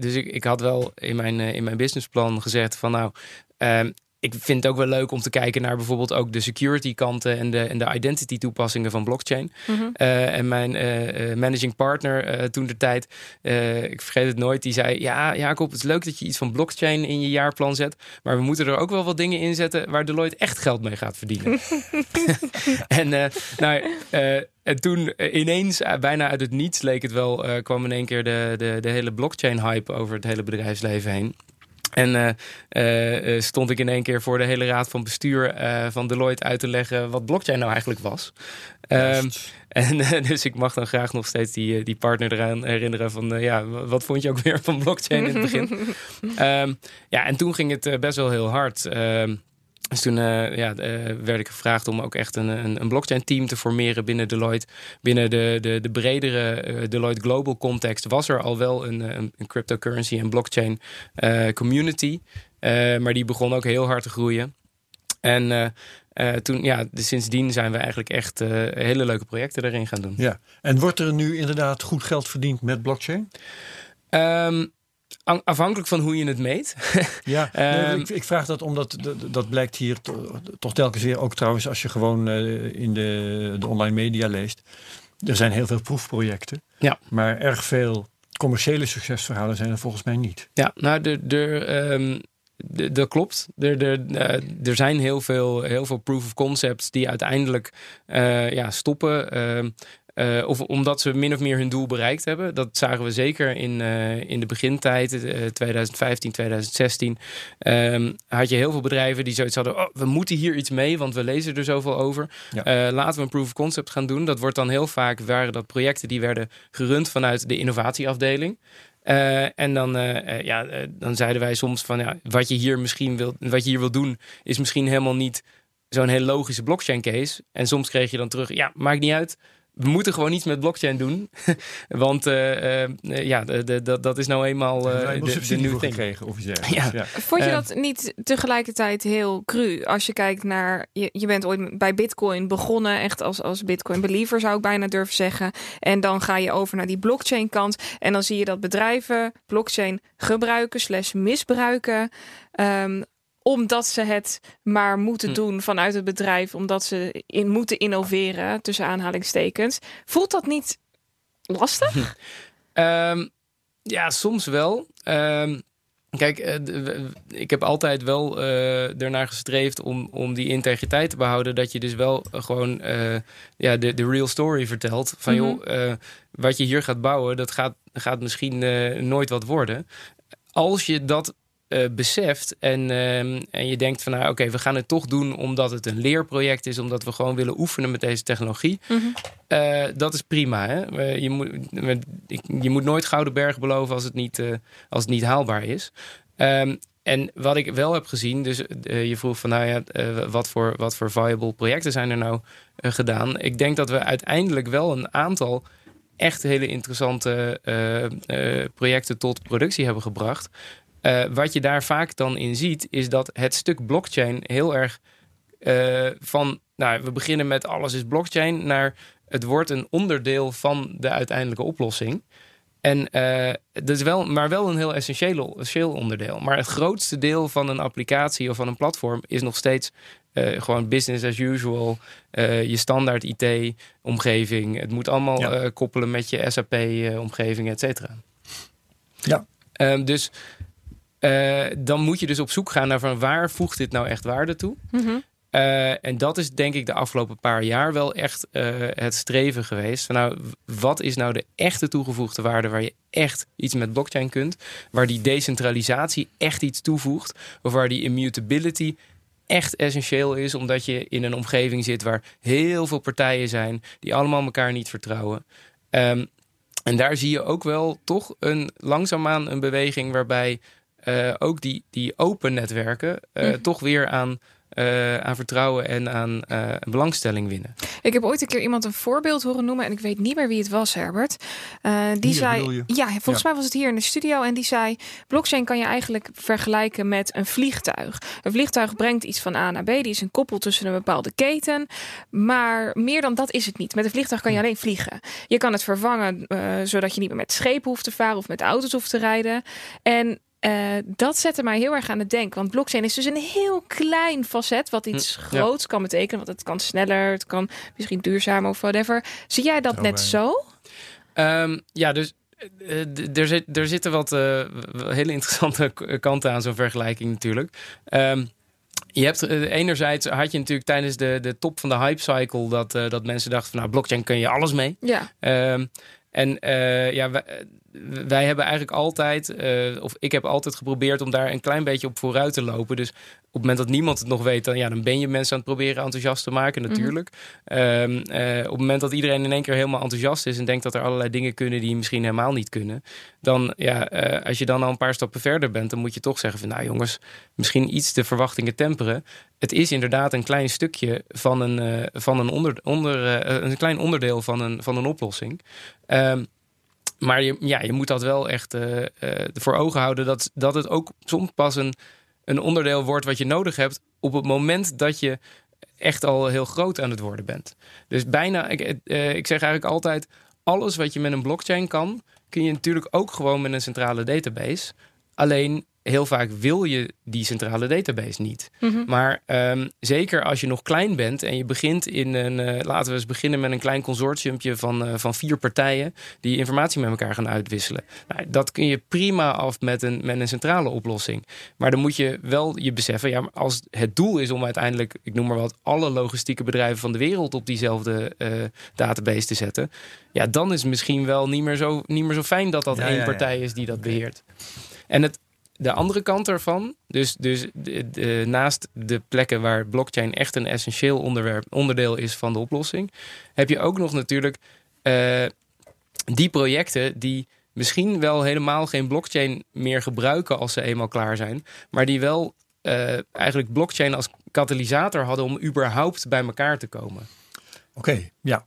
Dus ik, ik had wel in mijn, in mijn businessplan gezegd van... nou, ehm, ik vind het ook wel leuk om te kijken naar bijvoorbeeld ook de security kanten en de, en de identity toepassingen van blockchain. Mm en mijn uh, managing partner uh, toen de tijd, ik vergeet het nooit, die zei: Ja, Jacob, het is leuk dat je iets van blockchain in je jaarplan zet. Maar we moeten er ook wel wat dingen in zetten waar Deloitte echt geld mee gaat verdienen. en nou. en toen ineens, bijna uit het niets, leek het wel, kwam in één keer de, de, de hele blockchain-hype over het hele bedrijfsleven heen. En uh, uh, stond ik in één keer voor de hele raad van bestuur uh, van Deloitte uit te leggen wat blockchain nou eigenlijk was. Um, en dus ik mag dan graag nog steeds die, die partner eraan herinneren van ja, wat vond je ook weer van blockchain in het begin? um, ja, en toen ging het best wel heel hard. Um, dus toen uh, ja, uh, werd ik gevraagd om ook echt een, een, een blockchain-team te formeren binnen Deloitte. Binnen de, de, de bredere uh, Deloitte Global context was er al wel een, een, een cryptocurrency en blockchain community. maar die begon ook heel hard te groeien. En toen, ja, dus sindsdien zijn we eigenlijk echt hele leuke projecten erin gaan doen. Ja, en wordt er nu inderdaad goed geld verdiend met blockchain? Um, Afhankelijk van hoe je het meet. ja, ehm, ik, ik, vraag dat omdat dat blijkt hier toch telkens weer ook trouwens als je gewoon uh, in de, de online media leest. Er zijn heel veel proefprojecten, ja. maar erg veel commerciële succesverhalen zijn er volgens mij niet. Ja, nou, de, de, ehm, de, dat klopt. Er, er, eh, er zijn heel veel, heel veel proof of concepts die uiteindelijk eh, ja, stoppen. Ehm, eh, of omdat ze min of meer hun doel bereikt hebben. Dat zagen we zeker in, uh, in de begintijd, uh, 2015, 2016. Um, had je heel veel bedrijven die zoiets hadden: oh, we moeten hier iets mee, want we lezen er zoveel over. Ja. laten we een proof of concept gaan doen. Dat wordt dan heel vaak waren dat projecten die werden gerund vanuit de innovatieafdeling. en dan, ja, dan zeiden wij soms van ja, wat je hier misschien wil, wat je hier wil doen, is misschien helemaal niet zo'n heel logische blockchain case. En soms kreeg je dan terug, ja, maakt niet uit we moeten gewoon iets met blockchain doen. Want uh, uh, ja, de, de, dat is nou eenmaal uh, de, de nieuwe gekregen, officieel. Ja. ja. Vond je dat niet tegelijkertijd heel cru? Als je kijkt naar, je, je bent ooit bij Bitcoin begonnen, echt als, als Bitcoin believer zou ik bijna durven zeggen. En dan ga je over naar die blockchain kant. En dan zie je dat bedrijven blockchain gebruiken slash misbruiken. Um, omdat ze het maar moeten hm. doen vanuit het bedrijf, omdat ze in moeten innoveren, tussen aanhalingstekens. Voelt dat niet lastig? um, ja, soms wel. Um, kijk, uh, ik heb altijd wel uh, ernaar gestreefd om, om die integriteit te behouden. Dat je dus wel uh, gewoon ja, de, de real story vertelt. Van mm -hmm. joh, wat je hier gaat bouwen, dat gaat, gaat misschien nooit wat worden. Als je dat uh, beseft en, uh, en je denkt van nou oké, we gaan het toch doen omdat het een leerproject is, omdat we gewoon willen oefenen met deze technologie. Mm -hmm. uh, dat is prima. Hè? je, moet, je moet nooit gouden berg beloven als het niet, als het niet haalbaar is. Um, en wat ik wel heb gezien, dus je vroeg van nou ja, wat, voor, wat voor viable projecten zijn er nou gedaan. Ik denk dat we uiteindelijk wel een aantal echt hele interessante projecten tot productie hebben gebracht. Uh, wat je daar vaak dan in ziet, is dat het stuk blockchain heel erg uh, van, nou, we beginnen met alles is blockchain, naar het wordt een onderdeel van de uiteindelijke oplossing. En uh, dat is wel, maar wel een heel essentieel, essentieel onderdeel. Maar het grootste deel van een applicatie of van een platform is nog steeds uh, gewoon business as usual. Uh, je standaard IT-omgeving. Het moet allemaal ja. koppelen met je SAP-omgeving, et cetera. Ja. Um, dus uh, dan moet je dus op zoek gaan naar van waar voegt dit nou echt waarde toe. Mm -hmm. uh, en dat is denk ik de afgelopen paar jaar wel echt uh, het streven geweest. Van nou, wat is nou de echte toegevoegde waarde waar je echt iets met blockchain kunt? Waar die decentralisatie echt iets toevoegt? Of waar die immutability echt essentieel is, omdat je in een omgeving zit waar heel veel partijen zijn die allemaal elkaar niet vertrouwen. Um, en daar zie je ook wel toch een langzaamaan een beweging waarbij uh, ook die, die open netwerken uh, mm. toch weer aan, uh, aan vertrouwen en aan belangstelling winnen. Ik heb ooit een keer iemand een voorbeeld horen noemen en ik weet niet meer wie het was, Herbert. die hier, zei, ja, volgens ja. mij was het hier in de studio en die zei: blockchain kan je eigenlijk vergelijken met een vliegtuig. Een vliegtuig brengt iets van A naar B, die is een koppel tussen een bepaalde keten, maar meer dan dat is het niet. Met een vliegtuig kan je alleen vliegen. Je kan het vervangen zodat je niet meer met schepen hoeft te varen of met auto's hoeft te rijden. En uh, dat zette mij heel erg aan het denken. Want blockchain is dus een heel klein facet wat iets hm, groots ja. kan betekenen. Want het kan sneller, het kan misschien duurzamer of whatever. Zie jij dat zo net zo? Um, ja, dus uh, er, zit, er zitten wat uh, hele interessante kanten aan zo'n vergelijking natuurlijk. Um, je hebt enerzijds had je natuurlijk tijdens de, de top van de hype cycle dat, dat mensen dachten van nou blockchain kun je alles mee. Ja. Um, en ja, wij hebben eigenlijk altijd, uh, of ik heb altijd geprobeerd om daar een klein beetje op vooruit te lopen. Dus op het moment dat niemand het nog weet, dan, ja, dan ben je mensen aan het proberen enthousiast te maken, mhm. natuurlijk. Mm -hmm. um, uh, op het moment dat iedereen in één keer helemaal enthousiast is en denkt dat er allerlei dingen kunnen die misschien helemaal niet kunnen, dan, ja, uh, als je dan al een paar stappen verder bent, dan moet je toch zeggen van, nou jongens, misschien iets de verwachtingen temperen. Het is inderdaad een klein stukje van een, van een, onder, onder, een klein onderdeel van een, van een oplossing. Um, maar je, ja, je moet dat wel echt voor ogen houden. Dat, dat het ook soms pas een, een onderdeel wordt wat je nodig hebt. op het moment dat je echt al heel groot aan het worden bent. Dus bijna, ik, uh, ik zeg eigenlijk altijd. alles wat je met een blockchain kan. kun je natuurlijk ook gewoon met een centrale database. Alleen heel vaak wil je die centrale database niet. Mhm. Maar ehm, zeker als je nog klein bent en je begint in een, eh, laten we eens beginnen met een klein consortiumpje van, eh, van vier partijen die informatie met elkaar gaan uitwisselen. Nou, dat kun je prima af met een, met een centrale oplossing. Maar dan moet je wel je beseffen, ja, maar als het doel is om uiteindelijk, ik noem maar wat, alle logistieke bedrijven van de wereld op diezelfde eh, database te zetten. Ja, dan is het misschien wel niet meer zo, niet meer zo fijn dat dat Ja, één ja, ja. partij is die dat beheert. En het, de andere kant ervan, dus, dus de- de- naast de plekken waar blockchain echt een essentieel onderwerp, onderdeel is van de oplossing, heb je ook nog natuurlijk eh, die projecten die misschien wel helemaal geen blockchain meer gebruiken als ze eenmaal klaar zijn, maar die wel eh, eigenlijk blockchain als katalysator hadden om überhaupt bij elkaar te komen. Oké, ja.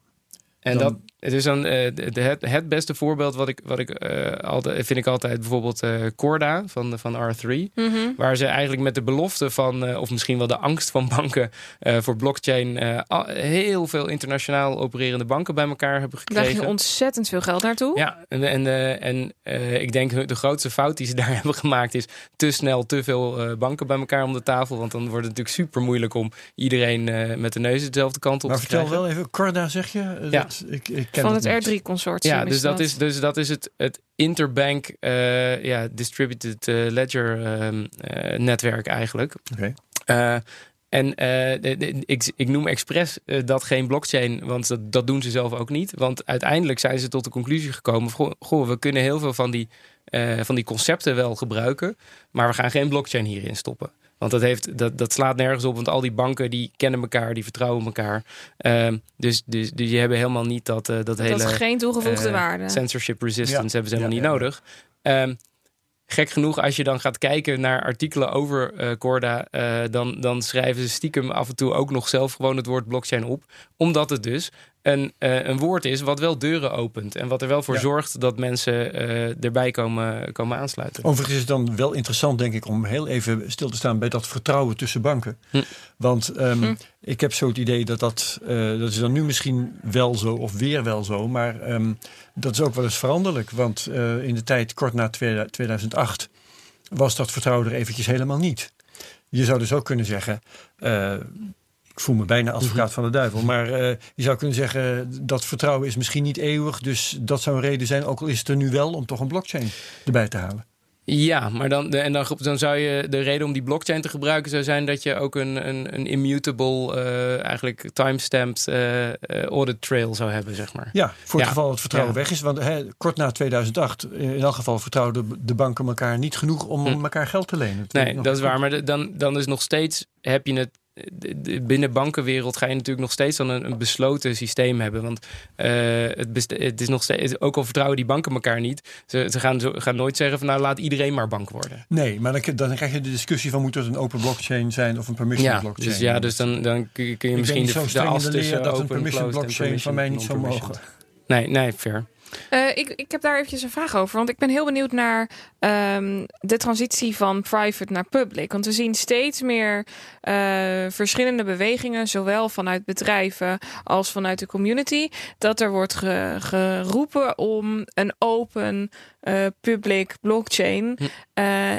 En Dan- dat het is dan eh, het, het beste voorbeeld wat ik, wat ik eh, altijd vind ik altijd bijvoorbeeld eh, Corda van, van R3. Mhm. Waar ze eigenlijk met de belofte van, eh, of misschien wel de angst van banken eh, voor blockchain, eh, heel veel internationaal opererende banken bij elkaar hebben Daar ging gekregen. ontzettend veel geld naartoe. Ja, en, en, eh, en eh, ik denk de grootste fout die ze daar hebben gemaakt is te snel te veel eh, banken bij elkaar om de tafel. Want dan wordt het natuurlijk super moeilijk om iedereen eh, met de neus dezelfde kant op Maar te vertel krijgen. wel even, Corda zeg je? Eh, Ja. dat- ik, Van het niet. R3-consortium. Ja, dus dat, is, dus dat is het, het interbank eh, ja, distributed eh, ledger ehm, eh, netwerk eigenlijk. Oké. Eh, en eh, de- de- ik, ik noem expres dat geen blockchain, want dat, dat doen ze zelf ook niet. Want uiteindelijk zijn ze tot de conclusie gekomen: goh, goh, we kunnen heel veel van die, eh, van die concepten wel gebruiken, maar we gaan geen blockchain hierin stoppen. Want dat, heeft, dat, dat slaat nergens op, want al die banken die kennen elkaar, die vertrouwen elkaar. Ehm, dus, dus, dus die hebben helemaal niet dat, eh, dat Dat hele is geen toegevoegde eh, waarde. censorship resistance Ja. hebben ze helemaal Ja, niet nodig. Ehm, gek genoeg, als je dan gaat kijken naar artikelen over eh, Corda, eh, dan, dan schrijven ze stiekem af en toe ook nog zelf gewoon het woord blockchain op. Omdat het dus een, eh, een woord is wat wel deuren opent. En wat er wel voor Ja. zorgt dat mensen eh, erbij komen, komen aansluiten. Overigens is het dan wel interessant, denk ik, om heel even stil te staan bij dat vertrouwen tussen banken. Hm. Want ehm, Hm. ik heb zo het idee dat dat, eh, dat is dan nu misschien wel zo of weer wel zo, maar ehm, dat is ook wel eens veranderlijk. Want eh, in de tijd kort na 2008 was dat vertrouwen er eventjes helemaal niet. Je zou dus ook kunnen zeggen, eh, ik voel me bijna advocaat van de duivel, maar eh, je zou kunnen zeggen dat vertrouwen is misschien niet eeuwig, dus dat zou een reden zijn, ook al is het er nu wel, om toch een blockchain erbij te halen. Ja, maar dan, en dan, dan zou je de reden om die blockchain te gebruiken zou zijn dat je ook een, een, een immutable, eh, eigenlijk timestamped eh, audit trail zou hebben, zeg maar. Ja, voor het Ja. geval het vertrouwen Ja. weg is. Want hè, kort na 2008, in elk geval vertrouwden de banken elkaar niet genoeg om Hm. elkaar geld te lenen. ik Nee, dat is waar. Maar de- dan, dan is nog steeds, heb je het, binnen bankenwereld ga je natuurlijk nog steeds dan een, een besloten systeem hebben. Want eh, het, het is nog steeds, ook al vertrouwen die banken elkaar niet, ze, ze gaan, zo, gaan nooit zeggen van nou laat iedereen maar bank worden. Nee, maar dan, dan krijg je de discussie van moet het een open blockchain zijn of een permission Ja, blockchain. dus ja, dus dan, dan kun je, kun misschien de, de as tussen dat een open, permission closed en blockchain van mij niet zou mogen. Nee, nee, fair. Eh, ik, ik heb daar eventjes een vraag over. Want ik ben heel benieuwd naar ehm, de transitie van private naar public. Want we zien steeds meer eh, verschillende bewegingen, zowel vanuit bedrijven als vanuit de community, dat er wordt ge- geroepen om een open eh, public blockchain. Hm.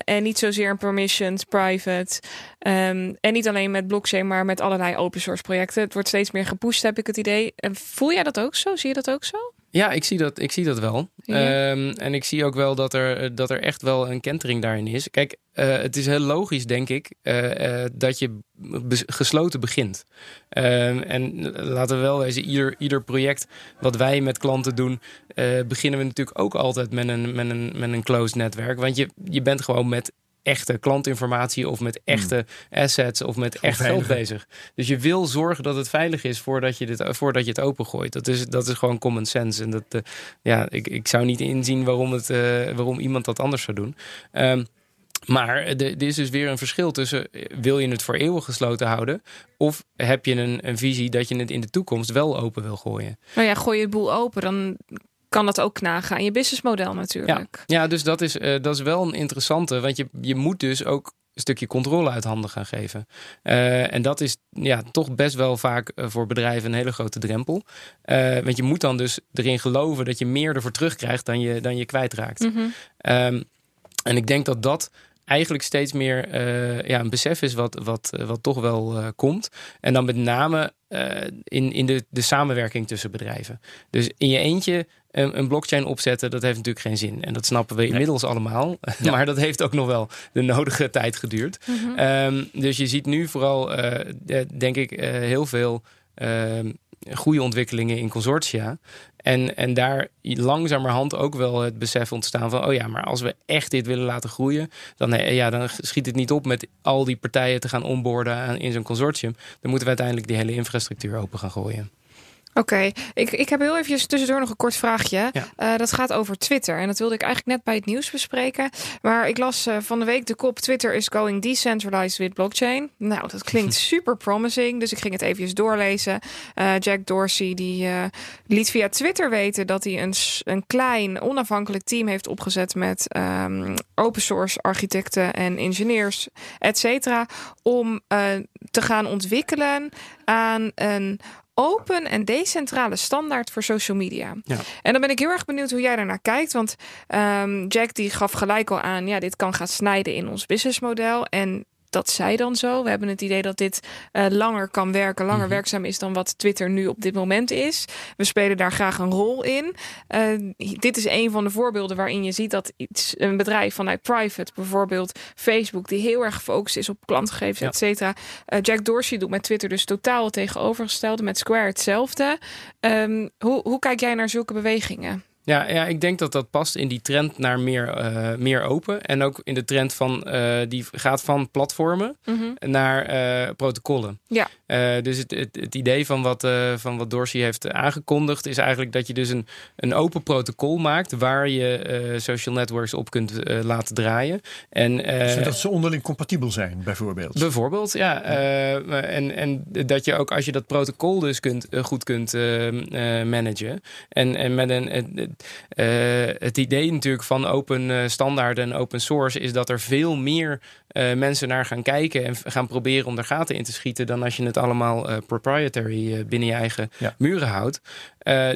En niet zozeer een permissioned private. Ehm, en niet alleen met blockchain, maar met allerlei open source projecten. Het wordt steeds meer gepusht, heb ik het idee. En voel jij dat ook zo? Zie je dat ook zo? Ja, ik zie dat, ik zie dat wel. Ja. Ehm, en ik zie ook wel dat er, dat er echt wel een kentering daarin is. Kijk, eh, het is heel logisch, denk ik, eh, eh, dat je gesloten begint. Ehm, en laten we wel wezen, ieder, ieder project wat wij met klanten doen, eh, beginnen we natuurlijk ook altijd met een, met een, met een closed netwerk. Want je, je bent gewoon met echte klantinformatie of met echte assets of met echt geld bezig. Dus je wil zorgen dat het veilig is voordat je, dit, voordat je het opengooit. Dat is, dat is gewoon common sense. En dat, eh, ja, ik, ik zou niet inzien waarom, het, eh, waarom iemand dat anders zou doen. Ehm, maar er er is dus weer een verschil tussen eh, wil je het voor eeuwig gesloten houden of heb je een, een visie dat je het in de toekomst wel open wil gooien. Nou ja, gooi je het boel open, dan kan dat ook knagen aan je businessmodel natuurlijk. Ja, dus dat is, eh, dat is wel een interessante, want je, je moet dus ook een stukje controle uit handen gaan geven. Eh, en dat is ja, toch best wel vaak eh, voor bedrijven een hele grote drempel. Want je moet dan dus erin geloven dat je meer ervoor terugkrijgt dan je, dan je kwijtraakt. Ehm, en ik denk dat dat eigenlijk steeds meer uh, ja, een besef is wat, wat, wat toch wel uh, komt. En dan met name uh, in, in de, de samenwerking tussen bedrijven. Dus in je eentje een, een, blockchain opzetten, dat heeft natuurlijk geen zin. En dat snappen we inmiddels allemaal. Ja. maar dat heeft ook nog wel de nodige tijd geduurd. Mm -hmm. um, dus je ziet nu vooral, denk ik, heel veel ehm, goede ontwikkelingen in consortia. En, en daar langzamerhand ook wel het besef ontstaan van... oh ja, maar als we echt dit willen laten groeien... dan, ja, dan schiet het niet op met al die partijen te gaan onboorden in zo'n consortium. Dan moeten we uiteindelijk die hele infrastructuur open gaan gooien. Oké, ik, ik heb heel even tussendoor nog een kort vraagje. Ja. Uh, dat gaat over Twitter. En dat wilde ik eigenlijk net bij het nieuws bespreken. Maar ik las uh, van de week de kop Twitter is going decentralized with blockchain. Nou, dat klinkt super promising. Dus ik ging het even doorlezen. Uh, Jack Dorsey die liet via Twitter weten dat hij een, een klein onafhankelijk team heeft opgezet met um, open source architecten en ingenieurs, et cetera. Om te gaan ontwikkelen aan een open en decentrale standaard voor social media. Ja. En dan ben ik heel erg benieuwd hoe jij daarnaar kijkt. Want um, Jack die gaf gelijk al aan, ja, dit kan gaan snijden in ons businessmodel. En dat zij dan zo. We hebben het idee dat dit uh, langer kan werken, langer mm -hmm. werkzaam is dan wat Twitter nu op dit moment is. We spelen daar graag een rol in. Uh, dit is een van de voorbeelden waarin je ziet dat iets, een bedrijf vanuit private, bijvoorbeeld Facebook, die heel erg gefocust is op klantgegevens, ja. et cetera. Uh, Jack Dorsey doet met Twitter dus totaal het tegenovergestelde, met Square hetzelfde. Um, hoe, hoe kijk jij naar zulke bewegingen? Ja, ja, ik denk dat dat past in die trend naar meer, uh, meer open. En ook in de trend van uh, die gaat van platformen mm -hmm. naar uh, protocollen. Ja. dus het, het, het, idee van wat, van wat Dorsey heeft aangekondigd is eigenlijk dat je dus een, een open protocol maakt waar je social networks op kunt laten draaien. En, Zodat ze onderling compatibel zijn, bijvoorbeeld. Bijvoorbeeld, ja. en, en dat je ook als je dat protocol dus kunt, goed kunt managen. En, en met een uh, het idee natuurlijk van open uh, standaard en open source is dat er veel meer uh, mensen naar gaan kijken en gaan proberen om er gaten in te schieten dan als je het allemaal proprietary binnen je eigen ja. muren houdt.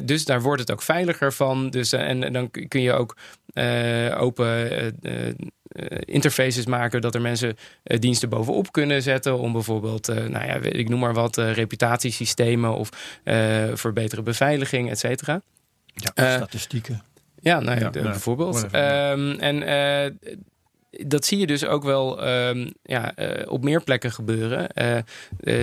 dus daar wordt het ook veiliger van. Dus, en, en, dan kun je ook open interfaces maken dat er mensen diensten bovenop kunnen zetten om bijvoorbeeld, nou ja, ik noem maar wat, reputatiesystemen of voor betere beveiliging, et cetera. Ja, uh, statistieken. Ja, nou, ja, de, bijvoorbeeld. Um, en uh, dat zie je dus ook wel um, ja, uh, op meer plekken gebeuren.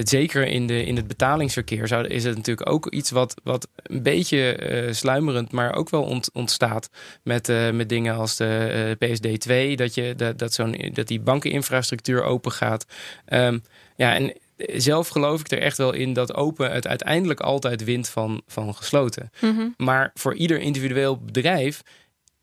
zeker in, de, in het betalingsverkeer zou, is het natuurlijk ook iets wat, wat een beetje sluimerend, maar ook wel ont, ontstaat met, met dingen als de PSD2, dat, je, dat, dat, zo'n, dat die bankeninfrastructuur open gaat. Um, ja, en zelf geloof ik er echt wel in dat open het uiteindelijk altijd wint van, van gesloten. Mm -hmm. Maar voor ieder individueel bedrijf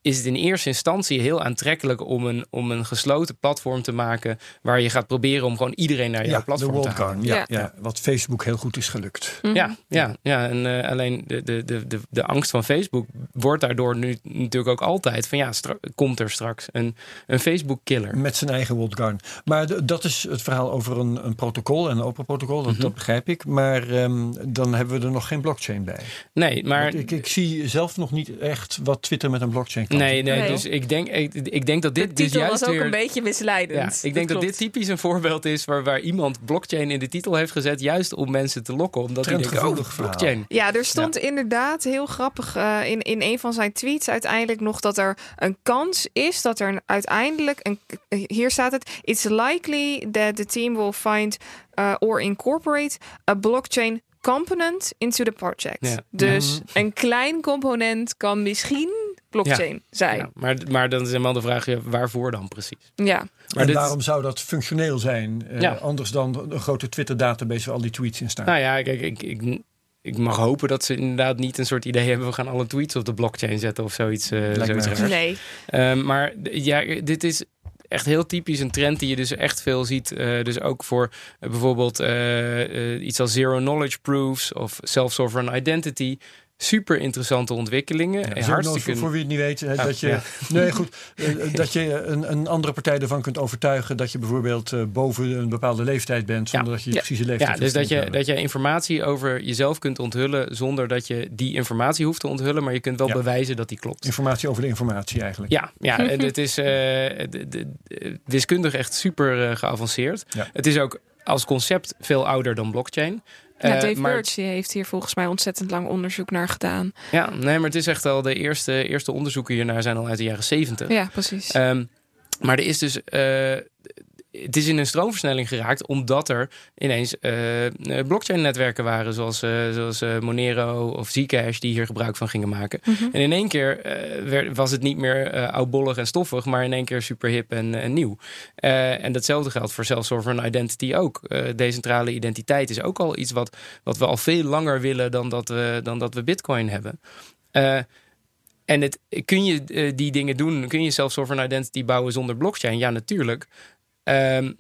is het in eerste instantie heel aantrekkelijk om een, om een gesloten platform te maken. waar je gaat proberen om gewoon iedereen naar jouw ja, platform te halen. Ja, ja. ja, wat Facebook heel goed is gelukt. Mm -hmm. Ja, ja, ja. En uh, alleen de, de, de, de, de angst van Facebook wordt daardoor nu natuurlijk ook altijd van ja, komt er straks een, een Facebook-killer. Met zijn eigen walled garden. Maar dat is het verhaal over een, een protocol, een open protocol, dat, mm -hmm. dat begrijp ik. Maar um, dan hebben we er nog geen blockchain bij. Nee, maar. Ik, ik, zie zelf nog niet echt wat Twitter met een blockchain kan. Nee, nee, nee, dus ik denk, ik, ik denk dat dit de dus juist was ook weer... een beetje misleidend. Ja, ik denk dat, dat dit typisch een voorbeeld is waar, waar iemand blockchain in de titel heeft gezet, juist om mensen te lokken. Omdat die denken, oh, blockchain. Ja, er stond ja. inderdaad heel grappig uh, in, in een van zijn tweets uiteindelijk nog dat er een kans is dat er uiteindelijk, een, hier staat het, it's likely that the team will find uh, or incorporate a blockchain component into the project. Ja. Dus ja. een klein component kan misschien blockchain ja. zijn. Ja, maar, maar dan is helemaal de vraag, waarvoor dan precies? Ja. Maar en dit... waarom zou dat functioneel zijn? Uh, ja. Anders dan een grote Twitter-database waar al die tweets in staan. Nou ja, kijk, ik, ik, ik mag hopen dat ze inderdaad niet een soort idee hebben... we gaan alle tweets op de blockchain zetten of zoiets. Uh, zoiets nee. Uh, maar ja, dit is echt heel typisch een trend die je dus echt veel ziet. Uh, dus ook voor uh, bijvoorbeeld uh, iets als zero knowledge proofs of self-sovereign identity. Super interessante ontwikkelingen. Ja, en zo hartstikke... voor, voor wie het niet weet, hè, Oh, dat je, ja. nee, goed, eh, dat je een, een andere partij ervan kunt overtuigen dat je bijvoorbeeld eh, boven een bepaalde leeftijd bent, zonder dat je je precieze leeftijd Ja, dus dat je, dat je informatie over jezelf kunt onthullen zonder dat je die informatie hoeft te onthullen, maar je kunt wel Ja. bewijzen dat die klopt. Informatie over de informatie eigenlijk. Ja, ja en het is eh, de- de- de- wiskundig echt super eh, geavanceerd. Ja. Het is ook als concept veel ouder dan blockchain. Ja, Eh, Dave maar, Birch heeft hier volgens mij ontzettend lang onderzoek naar gedaan. Ja, nee, maar het is echt al de eerste, eerste onderzoeken hiernaar zijn al uit de jaren zeventig. Ja, precies. Ehm, maar er is dus. Het is in een stroomversnelling geraakt omdat er ineens eh, eh, blockchain-netwerken waren, zoals, eh, zoals Monero of Zcash, die hier gebruik van gingen maken. Mhm. En in één keer werd, was het niet meer oudbollig en stoffig, maar in één keer super hip en, en nieuw. En datzelfde geldt voor self-sovereign identity ook. Decentrale identiteit is ook al iets wat, wat we al veel langer willen dan dat we, dan dat we Bitcoin hebben. En het, kun je die dingen doen? Kun je self-sovereign identity bouwen zonder blockchain? Ja, natuurlijk. Ehm,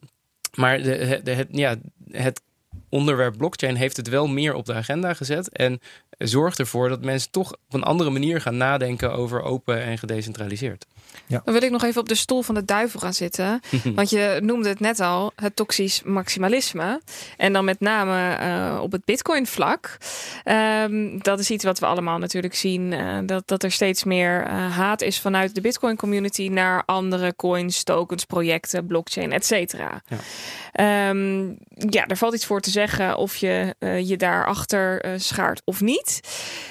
maar de, de, het, ja, het onderwerp blockchain heeft het wel meer op de agenda gezet. En zorgt ervoor dat mensen toch op een andere manier gaan nadenken over open en gedecentraliseerd. Dan wil ik nog even op de stoel van de duivel gaan zitten. Want je noemde het net al, het toxisch maximalisme. En dan met name eh, op het bitcoin-vlak. Ehm, dat is iets wat we allemaal natuurlijk zien. eh, dat, dat er steeds meer eh, haat is vanuit de bitcoin-community... naar andere coins, tokens, projecten, blockchain, et cetera. Ja. Ehm, ja, er valt iets voor te zeggen of je eh, je daarachter eh schaart of niet.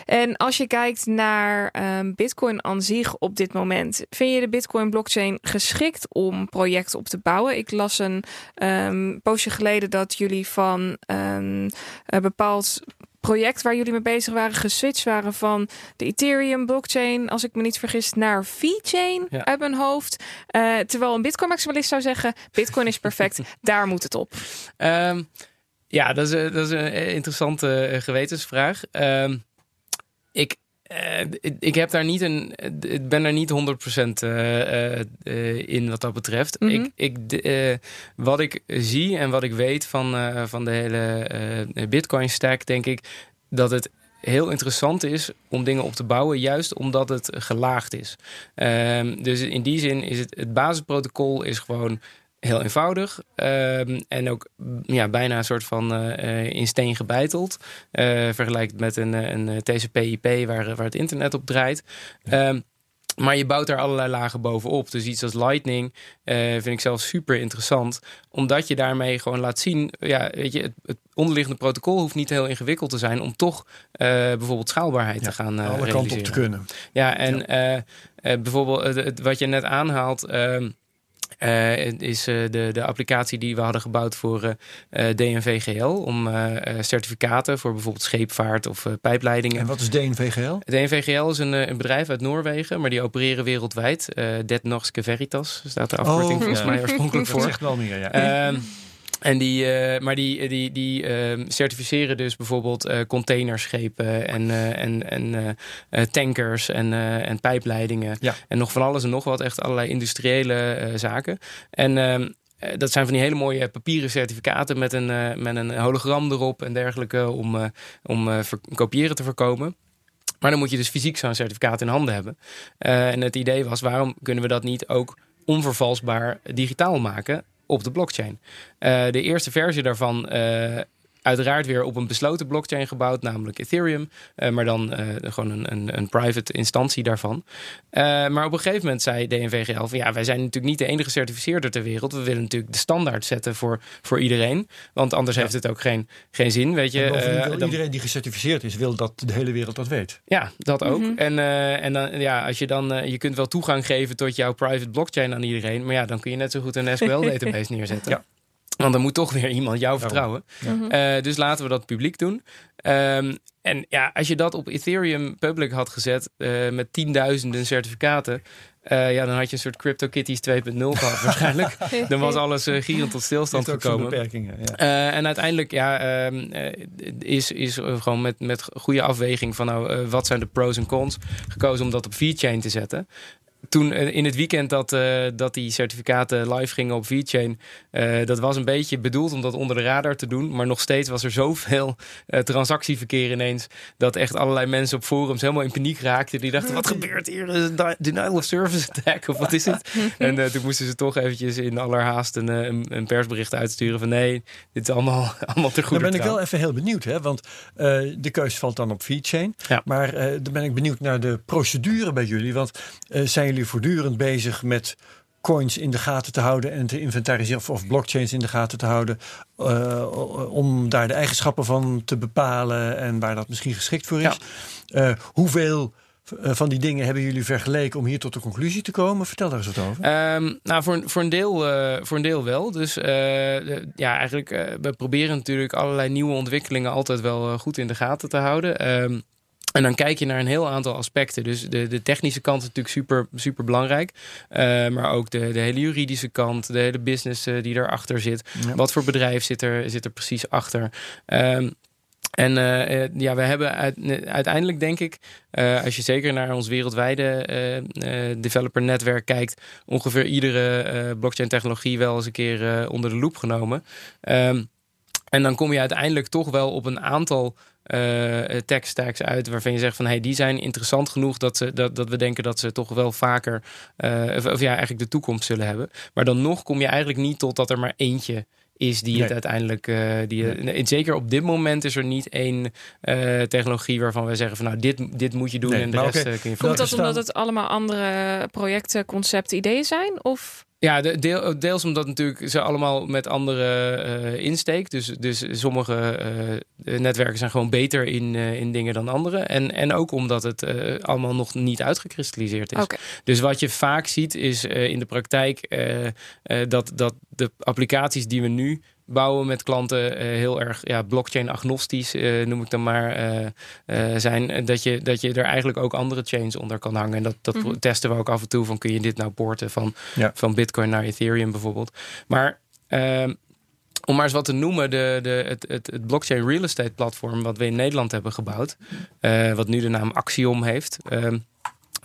En als je kijkt naar ehm, Bitcoin aan zich op dit moment, vind je de Bitcoin-blockchain geschikt om projecten op te bouwen? Ik las een ehm poosje geleden dat jullie van een, een bepaald project waar jullie mee bezig waren geswitcht waren van de Ethereum blockchain, als ik me niet vergis, naar VeChain Ja. uit mijn hoofd. Eh, terwijl een Bitcoin maximalist zou zeggen: Bitcoin is perfect, daar moet het op. Ehm, ja, dat is, een- dat is een interessante eh, gewetensvraag. Ehm, ik, eh, ik- ik heb daar niet een. Ik ben daar niet 100% eh, eh, eh, in wat dat betreft. Mhm. ik, ik, eh, wat ik zie en wat ik weet van, eh, van de hele eh, Bitcoin-stack, denk ik dat het heel interessant is om dingen op te bouwen, juist omdat het gelaagd is. Ehm, dus in die zin is het, het basisprotocol is gewoon heel eenvoudig. ehm, en ook mm, ja, bijna een soort van eh, eh, in steen gebeiteld. Eh vergelijkt met een, een TCP/IP waar, waar het internet op draait. Ehm, maar je bouwt daar allerlei lagen bovenop. Dus iets als Lightning vind ik zelf super interessant. Omdat je daarmee gewoon laat zien... Ja, weet je, het, het onderliggende protocol hoeft niet heel ingewikkeld te zijn... om toch bijvoorbeeld schaalbaarheid Ja, te gaan eh alle kanten op te kunnen. Ja, en bijvoorbeeld het- wat je net aanhaalt. ehm, eh, is eh, de, de applicatie die we hadden gebouwd voor eh eh, DNVGL om certificaten voor bijvoorbeeld scheepvaart of pijpleidingen. En wat is DNVGL? DNVGL is een, een bedrijf uit Noorwegen, maar die opereren wereldwijd. Eh Det Norske Veritas staat de afkorting Oh, volgens ja. mij oorspronkelijk Dat voor. zegt wel meer, ja. En die, eh, maar die, die, die ehm, certificeren dus bijvoorbeeld eh, containerschepen en, eh, en, en eh, eh, tankers en, eh, en pijpleidingen. Ja. En nog van alles en nog wat, echt allerlei industriële eh, zaken. En ehm, eh, dat zijn van die hele mooie papieren certificaten met een, eh, met een hologram erop en dergelijke om, eh, om eh, kopiëren te voorkomen. Maar dan moet je dus fysiek zo'n certificaat in handen hebben. Eh, en het idee was, waarom kunnen we dat niet ook onvervalsbaar digitaal maken op de blockchain? Eh, de eerste versie daarvan, eh, uiteraard weer op een besloten blockchain gebouwd, namelijk Ethereum. Eh, maar dan eh, gewoon een, een, een private instantie daarvan. Eh, maar op een gegeven moment zei DNVGL van ja, wij zijn natuurlijk niet de enige certificeerder ter wereld. We willen natuurlijk de standaard zetten voor, voor iedereen. Want anders Ja. heeft het ook geen, geen zin. Weet je, Eh, dan- iedereen die gecertificeerd is, wil dat de hele wereld dat weet. ja, dat ook. Mhm. En, eh, en dan, ja, als je dan, je kunt wel toegang geven tot jouw private blockchain aan iedereen. Maar ja, dan kun je net zo goed een SQL-database neerzetten. Ja. Want dan moet toch weer iemand jou vertrouwen. Mhm. Eh, dus laten we dat publiek doen. Ehm, en ja, als je dat op Ethereum public had gezet eh, met tienduizenden certificaten. eh, ja, dan had je een soort CryptoKitties 2.0 gehad waarschijnlijk. dan was alles eh, gierend tot stilstand gekomen. beperkingen. Ja. Eh, en uiteindelijk ja, ehm, eh, is, is gewoon met, met goede afweging van nou, wat zijn de pros en cons gekozen om dat op VeChain te zetten. Toen in het weekend dat, dat die certificaten live gingen op VeChain, dat was een beetje bedoeld om dat onder de radar te doen. Maar nog steeds was er zoveel transactieverkeer ineens dat echt allerlei mensen op forums helemaal in paniek raakten. Die dachten: wat gebeurt hier? Denial of service attack of wat is het? en toen moesten ze toch eventjes in allerhaast een, een, een persbericht uitsturen van nee, dit is allemaal, allemaal te goed. Dan ben ik wel even heel benieuwd, hè? want uh, de keuze valt dan op VeChain. Ja. Maar uh, dan ben ik benieuwd naar de procedure bij jullie. Want uh, zijn jullie voortdurend bezig met coins in de gaten te houden en te inventariseren of, of blockchains in de gaten te houden om daar de eigenschappen van te bepalen en waar dat misschien geschikt voor is. Ja. hoeveel eh, van die dingen hebben jullie vergeleken om hier tot de conclusie te komen? Vertel daar eens wat over. Um, nou, voor, voor, een deel, uh, voor een deel wel. Dus uh, ja, eigenlijk, we proberen natuurlijk allerlei nieuwe ontwikkelingen altijd wel goed in de gaten te houden. Um, en dan kijk je naar een heel aantal aspecten. Dus de, de technische kant is natuurlijk super, super belangrijk. Uh, maar ook de, de hele juridische kant, de hele business uh, die erachter zit. Ja. Wat voor bedrijf zit er, zit er precies achter? Um, en uh, ja, we hebben uit, uiteindelijk denk ik, uh, als je zeker naar ons wereldwijde uh, developer netwerk kijkt, ongeveer iedere blockchain technologie wel eens een keer onder de loep genomen. Um, en dan kom je uiteindelijk toch wel op een aantal tech stacks uit waarvan je zegt van hey, die zijn interessant genoeg dat, ze, dat, dat we denken dat ze toch wel vaker, of, of ja, eigenlijk de toekomst zullen hebben. Maar dan nog kom je eigenlijk niet tot dat er maar eentje is die het uiteindelijk. Uh, die, nee. Zeker op dit moment is er niet één uh, technologie waarvan we zeggen van nou, dit, dit moet je doen nee, en de rest okay. kun je Komt dat omdat het allemaal andere projecten, concepten, ideeën zijn? Of? Ja, deel, deels omdat natuurlijk ze allemaal met andere uh, insteek. Dus, dus sommige uh, netwerken zijn gewoon beter in, uh, in dingen dan andere. En, en ook omdat het allemaal nog niet uitgekristalliseerd is. Okay. Dus wat je vaak ziet is in de praktijk dat, dat de applicaties die we nu bouwen met klanten uh, heel erg ja, blockchain agnostisch, uh, noem ik dan maar, uh, zijn. Dat je, dat je er eigenlijk ook andere chains onder kan hangen. En dat, dat mm -hmm. testen we ook af en toe van kun je dit nou porten van, ja. van Bitcoin naar Ethereum bijvoorbeeld. Maar ehm, om maar eens wat te noemen, de, de, het, het, het blockchain real estate platform wat we in Nederland hebben gebouwd, wat nu de naam Axiom heeft. Ehm,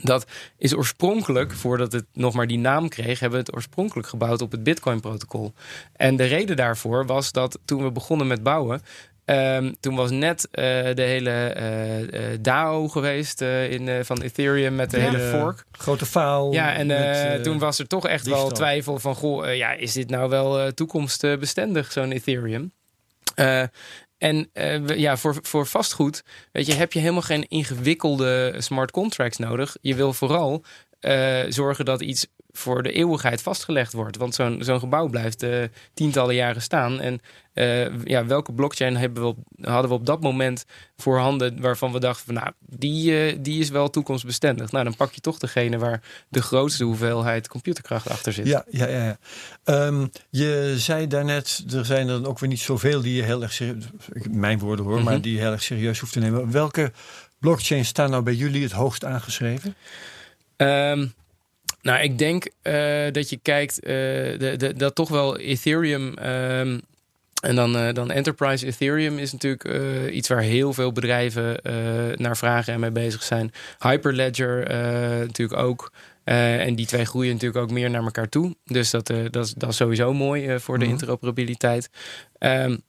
dat is oorspronkelijk, voordat het nog maar die naam kreeg, hebben we het oorspronkelijk gebouwd op het Bitcoin-protocol. En de reden daarvoor was dat toen we begonnen met bouwen, Um, toen was net uh, de hele uh, uh, DAO geweest in, van Ethereum met de ja, hele fork. Grote faal. Ja, en toen was er toch echt wel twijfel van... Goh, ja, is dit nou wel toekomstbestendig, zo'n Ethereum? En uh, ja, voor, voor vastgoed weet je, heb je helemaal geen ingewikkelde smart contracts nodig. Je wil vooral uh, zorgen dat iets voor de eeuwigheid vastgelegd wordt. Want zo'n zo'n gebouw blijft uh, tientallen jaren staan. En uh, ja, welke blockchain hebben we op, hadden we op dat moment voorhanden waarvan we dachten van nou, die, uh, die is wel toekomstbestendig. Nou, dan pak je toch degene waar de grootste hoeveelheid computerkracht achter zit. Ja, ja, ja. ja. Um, je zei daarnet, er zijn er ook weer niet zoveel die je heel erg serieus, mijn woorden hoor, mm -hmm. maar die je heel erg serieus hoeft te nemen. Welke blockchains staan nou bij jullie het hoogst aangeschreven? Um, nou, ik denk uh, dat je kijkt uh, de, de, dat toch wel Ethereum. Um, en dan, uh, dan Enterprise Ethereum is natuurlijk iets waar heel veel bedrijven naar vragen en mee bezig zijn. Hyperledger natuurlijk ook. en die twee groeien natuurlijk ook meer naar elkaar toe. Dus dat, dat, is, dat is sowieso mooi voor de mm -hmm. interoperabiliteit. Um,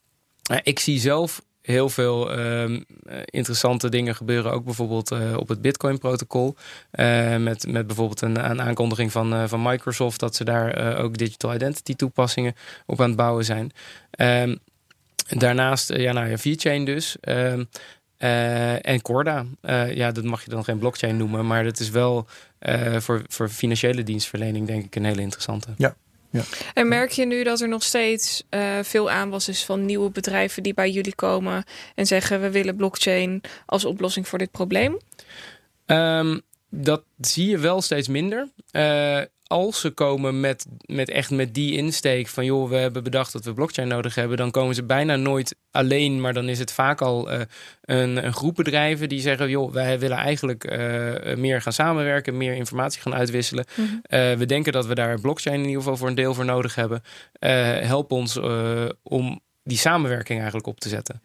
ik zie zelf heel veel uh, interessante dingen gebeuren. Ook bijvoorbeeld uh, op het Bitcoin-protocol. Uh, met, met bijvoorbeeld een, een aankondiging van, van Microsoft dat ze daar ook digital identity toepassingen op aan het bouwen zijn. Um, daarnaast, ja, nou ja, VeChain dus. Um, en Corda. ja, dat mag je dan geen blockchain noemen, maar dat is wel voor, voor financiële dienstverlening, denk ik, een hele interessante. Ja. Ja. En merk je nu dat er nog steeds uh, veel aanwas is van nieuwe bedrijven die bij jullie komen en zeggen we willen blockchain als oplossing voor dit probleem? Um, dat zie je wel steeds minder. Uh, als ze komen met, met echt met die insteek van joh, we hebben bedacht dat we blockchain nodig hebben, dan komen ze bijna nooit alleen, maar dan is het vaak al uh, een, een groep bedrijven die zeggen joh, wij willen eigenlijk uh, meer gaan samenwerken, meer informatie gaan uitwisselen. Mm -hmm. uh, we denken dat we daar blockchain in ieder geval voor een deel voor nodig hebben. help ons om die samenwerking eigenlijk op te zetten.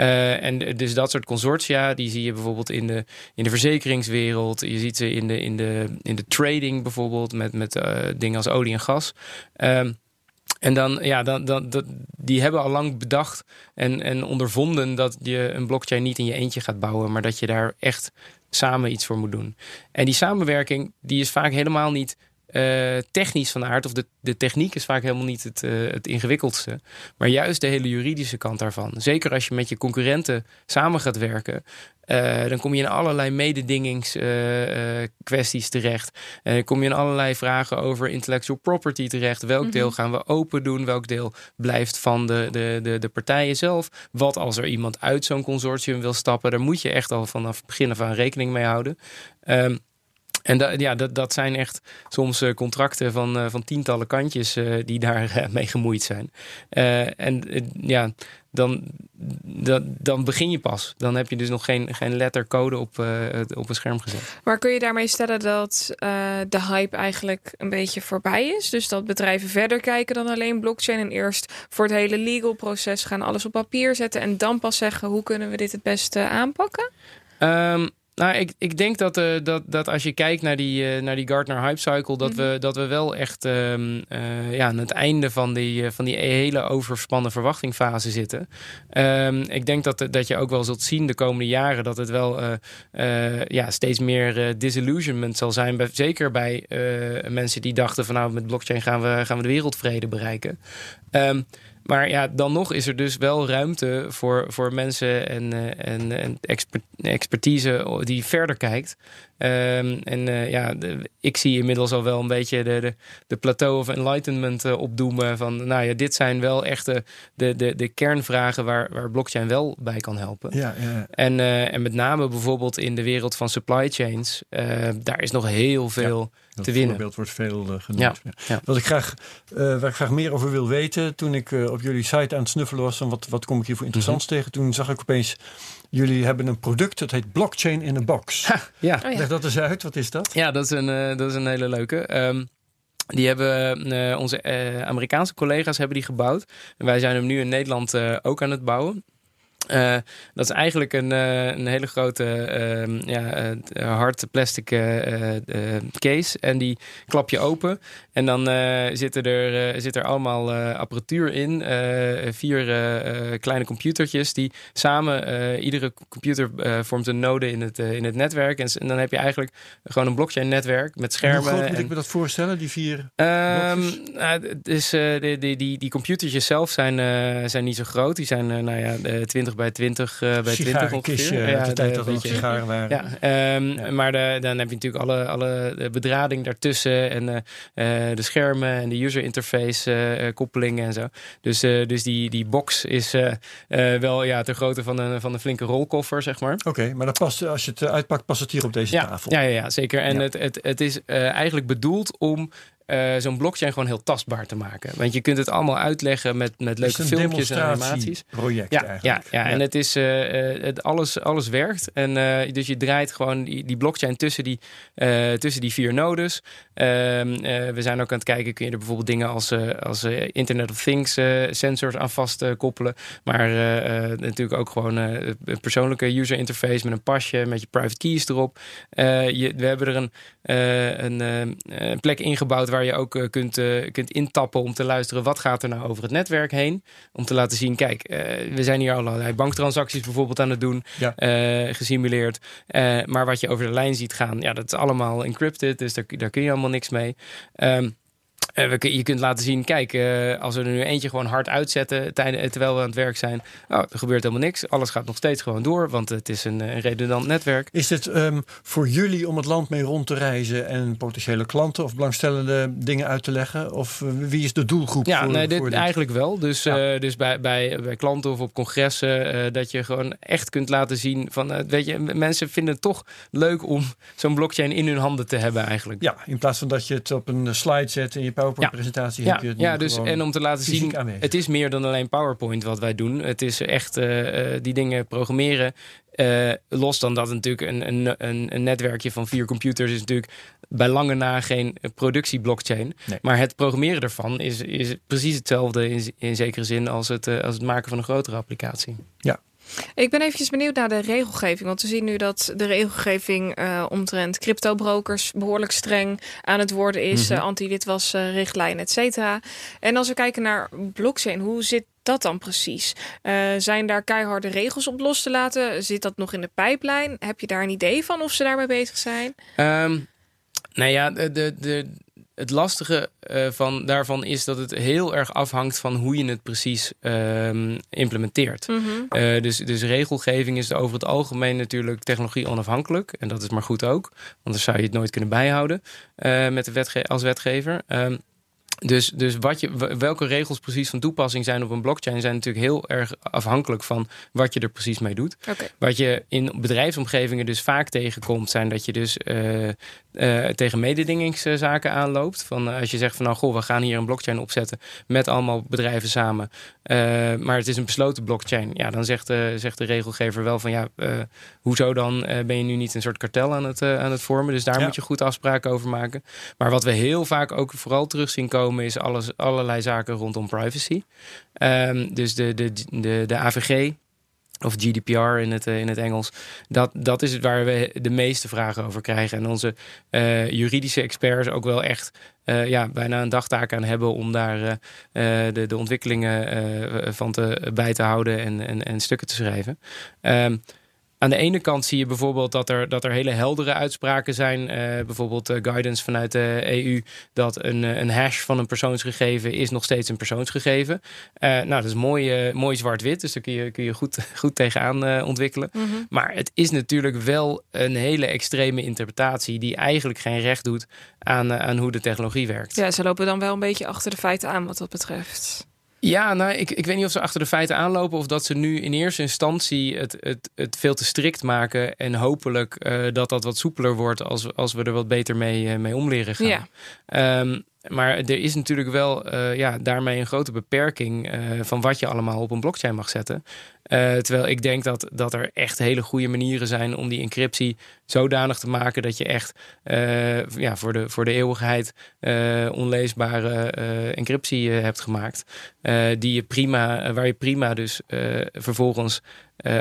Uh, en dus dat soort consortia, die zie je bijvoorbeeld in de, in de verzekeringswereld. Je ziet ze in de, in de, in de trading bijvoorbeeld met, met uh, dingen als olie en gas. Um, en dan, ja, dan, dan, dat, die hebben al lang bedacht en, en ondervonden dat je een blockchain niet in je eentje gaat bouwen, maar dat je daar echt samen iets voor moet doen. En die samenwerking, die is vaak helemaal niet uh, technisch van aard, of de, de techniek is vaak helemaal niet het, uh, het ingewikkeldste, maar juist de hele juridische kant daarvan. Zeker als je met je concurrenten samen gaat werken, uh, dan kom je in allerlei mededingingskwesties terecht. Uh, kom je in allerlei vragen over intellectual property terecht. Welk mm -hmm. deel gaan we open doen? Welk deel blijft van de, de, de, de partijen zelf? Wat als er iemand uit zo'n consortium wil stappen? Daar moet je echt al vanaf het begin af aan rekening mee houden. Um, en da, ja, dat, dat zijn echt soms uh, contracten van, uh, van tientallen kantjes uh, die daar mee gemoeid zijn. en ja, dan, dan, dan begin je pas. Dan heb je dus nog geen, geen lettercode op, op een scherm gezet. Maar kun je daarmee stellen dat de hype eigenlijk een beetje voorbij is? Dus dat bedrijven verder kijken dan alleen blockchain en eerst voor het hele legal proces gaan alles op papier zetten en dan pas zeggen hoe kunnen we dit het beste aanpakken? Um, nou, ik, ik denk dat, uh, dat, dat als je kijkt naar die, uh, naar die Gartner Hype Cycle, dat, mm -hmm. we, dat we wel echt um, uh, ja, aan het einde van die, van die hele overspannen verwachtingfase zitten. Um, ik denk dat, dat je ook wel zult zien de komende jaren dat het wel ja, steeds meer disillusionment zal zijn. Bij, zeker bij mensen die dachten van nou, met blockchain gaan we, gaan we de wereldvrede bereiken. Um, maar ja, dan nog is er dus wel ruimte voor, voor mensen en, uh, en, en expert, expertise die verder kijkt. Um, en uh, ja, de, ik zie inmiddels al wel een beetje de, de, de plateau of enlightenment uh, opdoemen. Van nou ja, dit zijn wel echt de, de, de, de kernvragen waar, waar blockchain wel bij kan helpen. Ja, ja. En, uh, en met name bijvoorbeeld in de wereld van supply chains, daar is nog heel veel. Ja. Dat te winnen. voorbeeld wordt veel uh, genoemd. Ja, ja. Wat ik graag, uh, waar ik graag meer over wil weten, toen ik uh, op jullie site aan het snuffelen was, van wat, wat kom ik hier voor interessants mm -hmm. tegen, toen zag ik opeens, jullie hebben een product, dat heet Blockchain in a Box. Ha, ja. Oh, Leg dat eens uit, wat is dat? Ja, dat is een, dat is een hele leuke. Um, die hebben uh, onze uh, Amerikaanse collega's hebben die gebouwd. En wij zijn hem nu in Nederland uh, ook aan het bouwen. Uh, dat is eigenlijk een, uh, een hele grote uh, ja, hard plastic case. En die klap je open. En dan zitten er, zit er allemaal apparatuur in. vier kleine computertjes die samen... iedere computer vormt een node in het, in het netwerk. En, en, dan heb je eigenlijk gewoon een blockchain netwerk met schermen. Hoe groot moet en, ik me dat voorstellen, die vier um, dus, die, die, die, die computertjes zelf zijn, zijn niet zo groot. Die zijn nou ja, 20 bij 20 uh, bij 20 ongeveer. Ja, de tijd dat sigaren waren. Ja, um, ja. Maar de, dan heb je natuurlijk alle, alle bedrading daartussen en uh, de schermen en de user interface uh, koppelingen en zo. Dus, dus die, die box is wel ja, ter grootte van een, van een flinke rolkoffer, zeg maar. Oké, okay, maar dat past, als je het uitpakt, past het hier op deze ja, tafel. Ja, ja, ja zeker. En het, het, het is eigenlijk bedoeld om uh, zo'n blockchain gewoon heel tastbaar te maken. Want je kunt het allemaal uitleggen met, met leuke filmpjes en animaties. project ja, eigenlijk. Ja, ja, ja, en het is, uh, het, alles, alles werkt. En uh, dus je draait gewoon die, die blockchain tussen die, tussen die vier nodes. Ehm, we zijn ook aan het kijken, kun je er bijvoorbeeld dingen als, als Internet of Things sensors aan vast koppelen. Maar natuurlijk ook gewoon een persoonlijke user interface met een pasje, met je private keys erop. Je, we hebben er een, een, een plek ingebouwd waar je ook uh, kunt, uh, kunt intappen om te luisteren wat gaat er nou over het netwerk heen. Om te laten zien, kijk, uh, we zijn hier allerlei banktransacties bijvoorbeeld aan het doen, ja. gesimuleerd. maar wat je over de lijn ziet gaan, ja, dat is allemaal encrypted, dus daar, daar kun je allemaal niks mee. Um, je kunt laten zien, kijk, uh, als we er nu eentje gewoon hard uitzetten tijdens, terwijl we aan het werk zijn, oh, er gebeurt helemaal niks. Alles gaat nog steeds gewoon door, want het is een, een redundant netwerk. Is het um, voor jullie om het land mee rond te reizen en potentiële klanten of belangstellende dingen uit te leggen? Of uh, wie is de doelgroep? Ja, voor, nee, dit, voor dit? eigenlijk wel. Dus, ja. dus bij, bij, bij klanten of op congressen, dat je gewoon echt kunt laten zien van, weet je, mensen vinden het toch leuk om zo'n blockchain in hun handen te hebben eigenlijk. Ja, in plaats van dat je het op een slide zet en je PowerPoint-presentatie Ja, heb je het ja dus en om te laten zien, aanwezig. het is meer dan alleen PowerPoint wat wij doen. Het is echt eh, eh, die dingen programmeren. Eh, los dan dat natuurlijk een, een, een, een netwerkje van vier computers is natuurlijk bij lange na geen productieblockchain. Nee. Maar het programmeren ervan is, is precies hetzelfde in, in zekere zin als het, als het maken van een grotere applicatie. Ik ben eventjes benieuwd naar de regelgeving. Want we zien nu dat de regelgeving eh omtrent cryptobrokers behoorlijk streng aan het worden is. Mhm. eh, Anti-witwasrichtlijn, et cetera. En als we kijken naar blockchain, hoe zit dat dan precies? Eh, zijn daar keiharde regels op los te laten? Zit dat nog in de pijplijn? Heb je daar een idee van of ze daarmee bezig zijn? Ehm nou ja, de, de, het lastige eh, van, daarvan is dat het heel erg afhangt van hoe je het precies ehm, implementeert. Mhm. Eh, dus, dus regelgeving is over het algemeen natuurlijk technologie onafhankelijk. En dat is maar goed ook. Want dan zou je het nooit kunnen bijhouden eh, met de wetge als wetgever. Ehm, dus, dus wat je, welke regels precies van toepassing zijn op een blockchain... zijn natuurlijk heel erg afhankelijk van wat je er precies mee doet. Wat je in bedrijfsomgevingen dus vaak tegenkomt... zijn dat je dus eh, eh, tegen mededingingszaken aanloopt. Van, eh, als je zegt van nou, goh, we gaan hier een blockchain opzetten... met allemaal bedrijven samen. eh, maar het is een besloten blockchain. Ja, dan zegt, de zegt de regelgever wel van... ja, eh, hoezo dan eh, ben je nu niet een soort kartel aan het, aan het vormen? Dus daar Ja. moet je goed afspraken over maken. Maar wat we heel vaak ook vooral terug zien komen... is alles, allerlei zaken rondom privacy. Ehm, dus de, de, de, de AVG... Of GDPR in het, eh, in het Engels. Dat, dat is het waar we de meeste vragen over krijgen. En onze eh, juridische experts ook wel echt eh, ja, bijna een dagtaak aan hebben om daar de, de ontwikkelingen van te, bij te houden en, en, en stukken te schrijven. Ehm, aan de ene kant zie je bijvoorbeeld dat er, dat er hele heldere uitspraken zijn. eh, bijvoorbeeld eh, guidance vanuit de EU. Dat een, eh, een hash van een persoonsgegeven is nog steeds een persoonsgegeven. Eh, nou, dat is mooi, mooi zwart-wit. Dus daar kun je, kun je goed, goed tegenaan ontwikkelen. Mhm. Maar het is natuurlijk wel een hele extreme interpretatie. die eigenlijk geen recht doet aan, aan hoe de technologie werkt. Ja, ze lopen dan wel een beetje achter de feiten aan wat dat betreft. Ja, nou, ik, ik weet niet of ze achter de feiten aanlopen of dat ze nu in eerste instantie het, het, het veel te strikt maken en hopelijk eh, dat dat wat soepeler wordt als, als we er wat beter mee, eh, mee om leren gaan. Ja. Ehm, maar er is natuurlijk wel eh, ja, daarmee een grote beperking eh, van wat je allemaal op een blockchain mag zetten. Eh, terwijl ik denk dat, dat er echt hele goede manieren zijn om die encryptie zodanig te maken dat je echt ja, voor, de, voor de eeuwigheid onleesbare encryptie hebt gemaakt. Die je prima, waar je prima dus vervolgens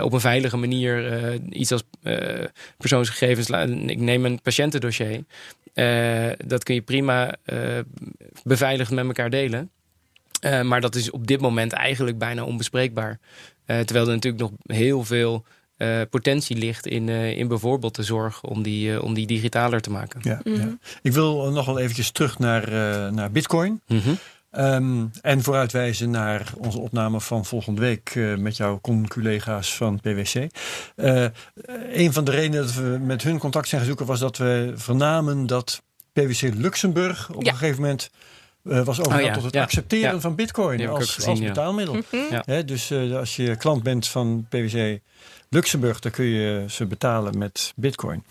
op een veilige manier iets als eh, persoonsgegevens. Ik neem een patiëntendossier. Eh, dat kun je prima eh, beveiligd met elkaar delen. Eh, maar dat is op dit moment eigenlijk bijna onbespreekbaar. Eh, terwijl er natuurlijk nog heel veel eh, potentie ligt in, eh, in bijvoorbeeld de zorg om die, om die digitaler te maken. Ja, Mhm. ja. Ik wil nog wel eventjes terug naar, eh, naar Bitcoin. Mhm. Ehm, en vooruitwijzen naar onze opname van volgende week eh, met jouw collega's van PwC. Eh, een van de redenen dat we met hun contact zijn gezoeken was dat we vernamen dat PwC Luxemburg op Ja. een gegeven moment eh, was overgegaan Oh ja, tot het ja, accepteren ja. van Bitcoin als, gezien, als ja. betaalmiddel. Mhm. Ja. Hè, dus eh, als je klant bent van PwC Luxemburg, dan kun je ze betalen met Bitcoin.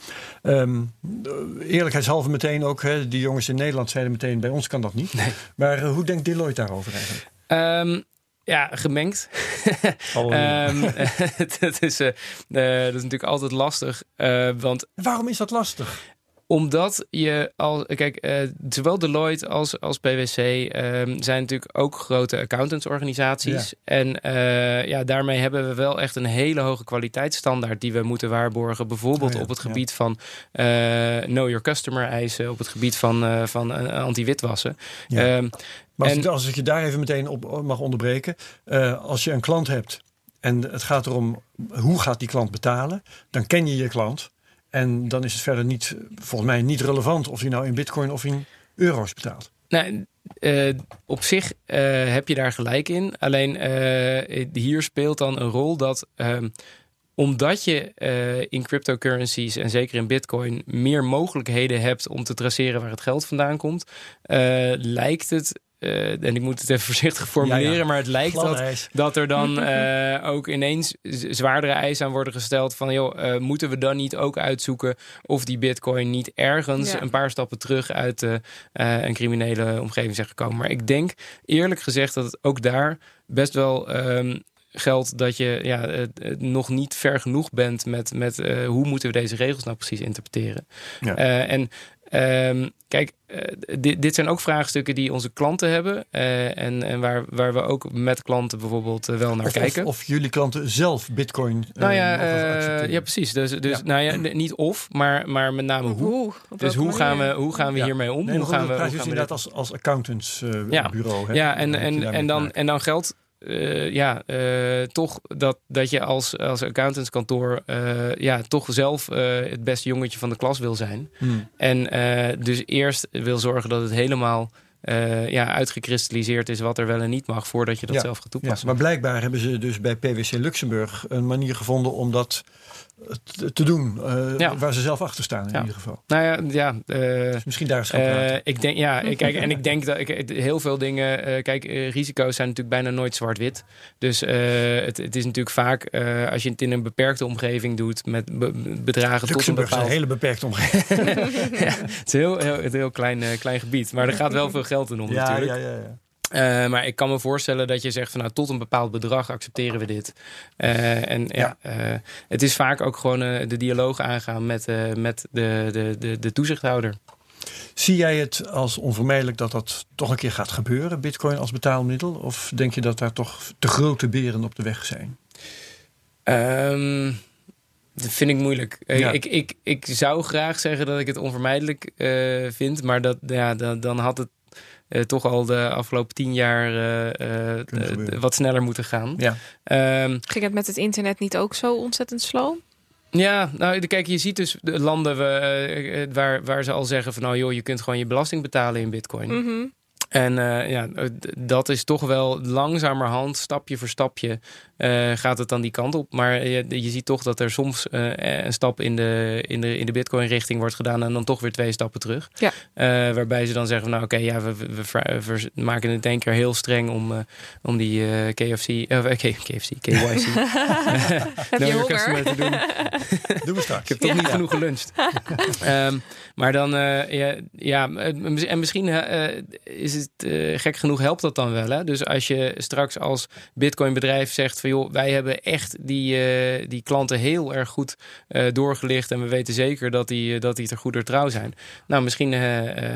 Ehm, eerlijkheidshalve meteen ook, hè, die jongens in Nederland zeiden meteen: bij ons kan dat niet. Nee. Maar eh, hoe denkt Deloitte daarover eigenlijk? Ehm, ja, gemengd. Oh, Ehm, dat, is, eh, eh, dat is natuurlijk altijd lastig. want Waarom is dat lastig? Omdat je al, kijk, eh, zowel Deloitte als, als PwC ehm, zijn natuurlijk ook grote accountantsorganisaties. En eh, ja, daarmee hebben we wel echt een hele hoge kwaliteitsstandaard die we moeten waarborgen. Bijvoorbeeld Oh ja, op het ja. gebied van eh, know your customer eisen, op het gebied van, van anti-witwassen. Ehm, Maar als, En- als ik je daar even meteen op mag onderbreken. als je een klant hebt en het gaat erom hoe gaat die klant betalen, dan ken je je klant. En dan is het verder niet, volgens mij niet relevant of hij nou in bitcoin of in euro's betaalt. Nou, eh, op zich eh, heb je daar gelijk in. Alleen eh, hier speelt dan een rol dat omdat je in cryptocurrencies en zeker in bitcoin meer mogelijkheden hebt om te traceren waar het geld vandaan komt, lijkt het en ik moet het even voorzichtig formuleren, maar het lijkt dat, dat er dan ook ineens zwaardere eisen aan worden gesteld van joh, moeten we dan niet ook uitzoeken of die bitcoin niet ergens een paar stappen terug uit een criminele omgeving zijn gekomen. Maar ik denk eerlijk gezegd dat het ook daar best wel ehm, geldt dat je ja, nog niet ver genoeg bent met, met uh, hoe moeten we deze regels nou precies interpreteren. Ja. Uh, en um, kijk, uh, dit, dit zijn ook vraagstukken die onze klanten hebben. en en waar, waar we ook met klanten bijvoorbeeld wel naar kijken. Of, jullie klanten zelf bitcoin nou ja, ja, precies. Dus, dus Nou ja, niet of, maar, maar met name hoe. hoe dus hoe gaan, we, hoe gaan we hiermee om? Nee, hoe gaan we, hoe gaan we inderdaad als, als accountantsbureau. ja, ja en, en, en, dan, en dan geldt uh, ja, uh, toch dat, dat je als, als accountantskantoor uh, ja, toch zelf het beste jongetje van de klas wil zijn. Hmm. En dus eerst wil zorgen dat het helemaal ja, uitgekristalliseerd is wat er wel en niet mag voordat je dat zelf gaat toepassen. Ja, maar blijkbaar hebben ze dus bij PwC Luxemburg een manier gevonden om dat te doen uh, waar ze zelf achter staan in ieder geval. Nou ja, ja uh, misschien daar eens gaan uh, Ik denk, ja, ik, kijk, en ik denk dat ik, heel veel dingen, kijk, risico's zijn natuurlijk bijna nooit zwart-wit. Dus het, het, is natuurlijk vaak, als je het in een beperkte omgeving doet, met bedragen tot een bepaald... is een hele beperkte omgeving. ja, het is een heel, heel, heel klein, klein gebied, maar er gaat wel veel geld in om natuurlijk. Ja, ja, ja. Uh, maar ik kan me voorstellen dat je zegt van nou tot een bepaald bedrag accepteren we dit. Uh, en ja, ja uh, het is vaak ook gewoon de dialoog aangaan met, met de, de, de, de toezichthouder. Zie jij het als onvermijdelijk dat dat toch een keer gaat gebeuren, bitcoin als betaalmiddel? Of denk je dat daar toch te grote beren op de weg zijn? Um, dat vind ik moeilijk. Ja. Ik, ik, ik zou graag zeggen dat ik het onvermijdelijk vind, maar dat, ja, dan, dan had het uh, toch al de afgelopen tien jaar uh, uh, wat sneller moeten gaan. Ja. Um, Ging het met het internet niet ook zo ontzettend slow? Ja, nou kijk, je ziet dus de landen waar, waar ze al zeggen van nou joh, je kunt gewoon je belasting betalen in bitcoin. Mm -hmm. En uh, ja, dat is toch wel langzamerhand, stapje voor stapje, uh, gaat het dan die kant op. Maar je, je ziet toch dat er soms uh, een stap in de, in de, in de Bitcoin-richting wordt gedaan en dan toch weer twee stappen terug. Ja. waarbij ze dan zeggen: van, Nou, oké, okay, ja, we, we, we, maken het één keer heel streng om, om die KFC, KFC, KYC. Heb je honger? Te doen. Doen we straks. Ik heb toch ja. niet genoeg geluncht. um, maar dan, ja, ja, en misschien is het uh, gek genoeg helpt dat dan wel. Hè? Dus als je straks als Bitcoin bedrijf zegt van joh, wij hebben echt die, uh, die klanten heel erg goed uh, doorgelicht en we weten zeker dat die, dat die ter goeder trouw zijn. Nou, misschien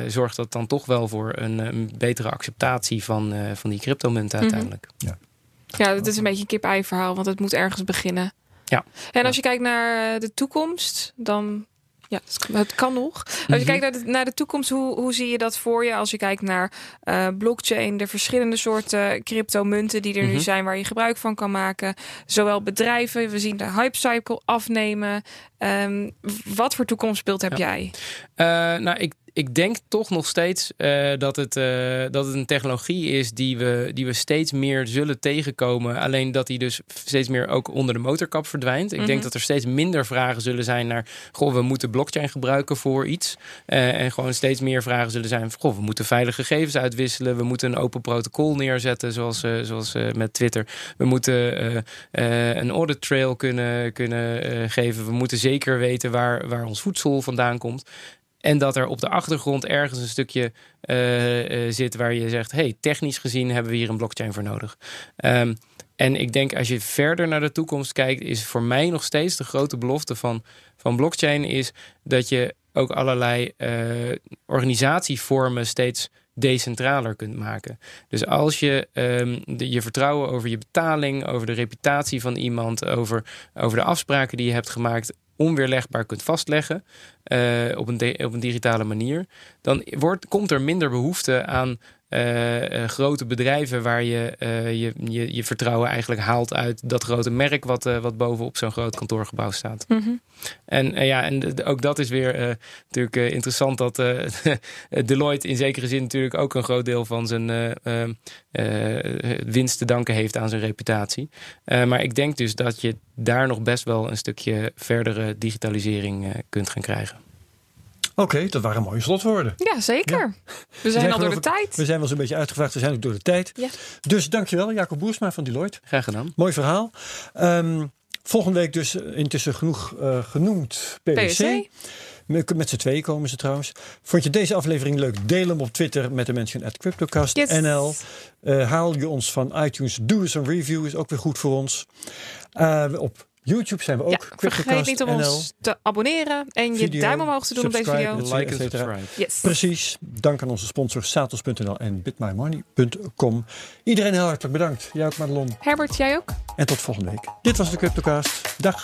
zorgt dat dan toch wel voor een, een betere acceptatie van, van die cryptomunten mhm. uiteindelijk. Ja. ja, dat is een beetje een kip-ei verhaal, want het moet ergens beginnen. Ja. En als je kijkt naar de toekomst, dan ja, het kan nog. Als je mhm. kijkt naar de, naar de toekomst, hoe, hoe zie je dat voor je? Als je kijkt naar uh, blockchain, de verschillende soorten cryptomunten die er nu mhm. zijn, waar je gebruik van kan maken. Zowel bedrijven, we zien de hype cycle afnemen. Um, wat voor toekomstbeeld heb jij? Uh, nou, ik ik denk toch nog steeds uh, dat, het, uh, dat het een technologie is die we, die we steeds meer zullen tegenkomen. Alleen dat die dus steeds meer ook onder de motorkap verdwijnt. Ik denk mhm. dat er steeds minder vragen zullen zijn naar... goh, we moeten blockchain gebruiken voor iets. Uh, en gewoon steeds meer vragen zullen zijn... goh, we moeten veilige gegevens uitwisselen. We moeten een open protocol neerzetten, zoals, zoals met Twitter. We moeten een audit trail kunnen, kunnen geven. We moeten zeker weten waar, waar ons voedsel vandaan komt. En dat er op de achtergrond ergens een stukje uh, uh, zit waar je zegt: hey, technisch gezien hebben we hier een blockchain voor nodig. Um, en ik denk als je verder naar de toekomst kijkt, is voor mij nog steeds de grote belofte van, van blockchain is dat je ook allerlei uh, organisatievormen steeds decentraler kunt maken. Dus als je de, je vertrouwen over je betaling, over de reputatie van iemand, over, over de afspraken die je hebt gemaakt, onweerlegbaar kunt vastleggen uh, op, een op een digitale manier, dan wordt, komt er minder behoefte aan uh, grote bedrijven waar je, uh, je, je, je vertrouwen eigenlijk haalt uit dat grote merk wat, wat bovenop zo'n groot kantoorgebouw staat. Mm -hmm. En ja, en ook dat is weer natuurlijk interessant dat Deloitte in zekere zin natuurlijk ook een groot deel van zijn winst te danken heeft aan zijn reputatie. maar ik denk dus dat je daar nog best wel een stukje verdere digitalisering kunt gaan krijgen. Oké, dat waren mooie slotwoorden. Ja, zeker. We zijn zijn al door de tijd. We zijn wel zo'n beetje uitgevraagd. We zijn ook door de tijd. Ja. Dus dankjewel, Jacob Boersma van Deloitte. Graag gedaan. Mooi verhaal. Ehm, volgende week dus intussen genoeg eh, genoemd PwC. PwC. Met, met z'n tweeën komen ze trouwens. Vond je deze aflevering leuk? Deel hem op Twitter met de mention at CryptoCastNL. Yes. Eh, haal je ons van iTunes. Doe eens een review. Is ook weer goed voor ons. Eh, op YouTube zijn we ook. Ja, vergeet niet om ons te abonneren en je duim omhoog te doen op deze video. Like en subscribe. Yes. Precies. Dank aan onze sponsors Satos.nl en bitmymoney.com. Iedereen heel hartelijk bedankt. Jij ook Madelon. Herbert, jij ook? En tot volgende week. Dit was de CryptoCast. Dag.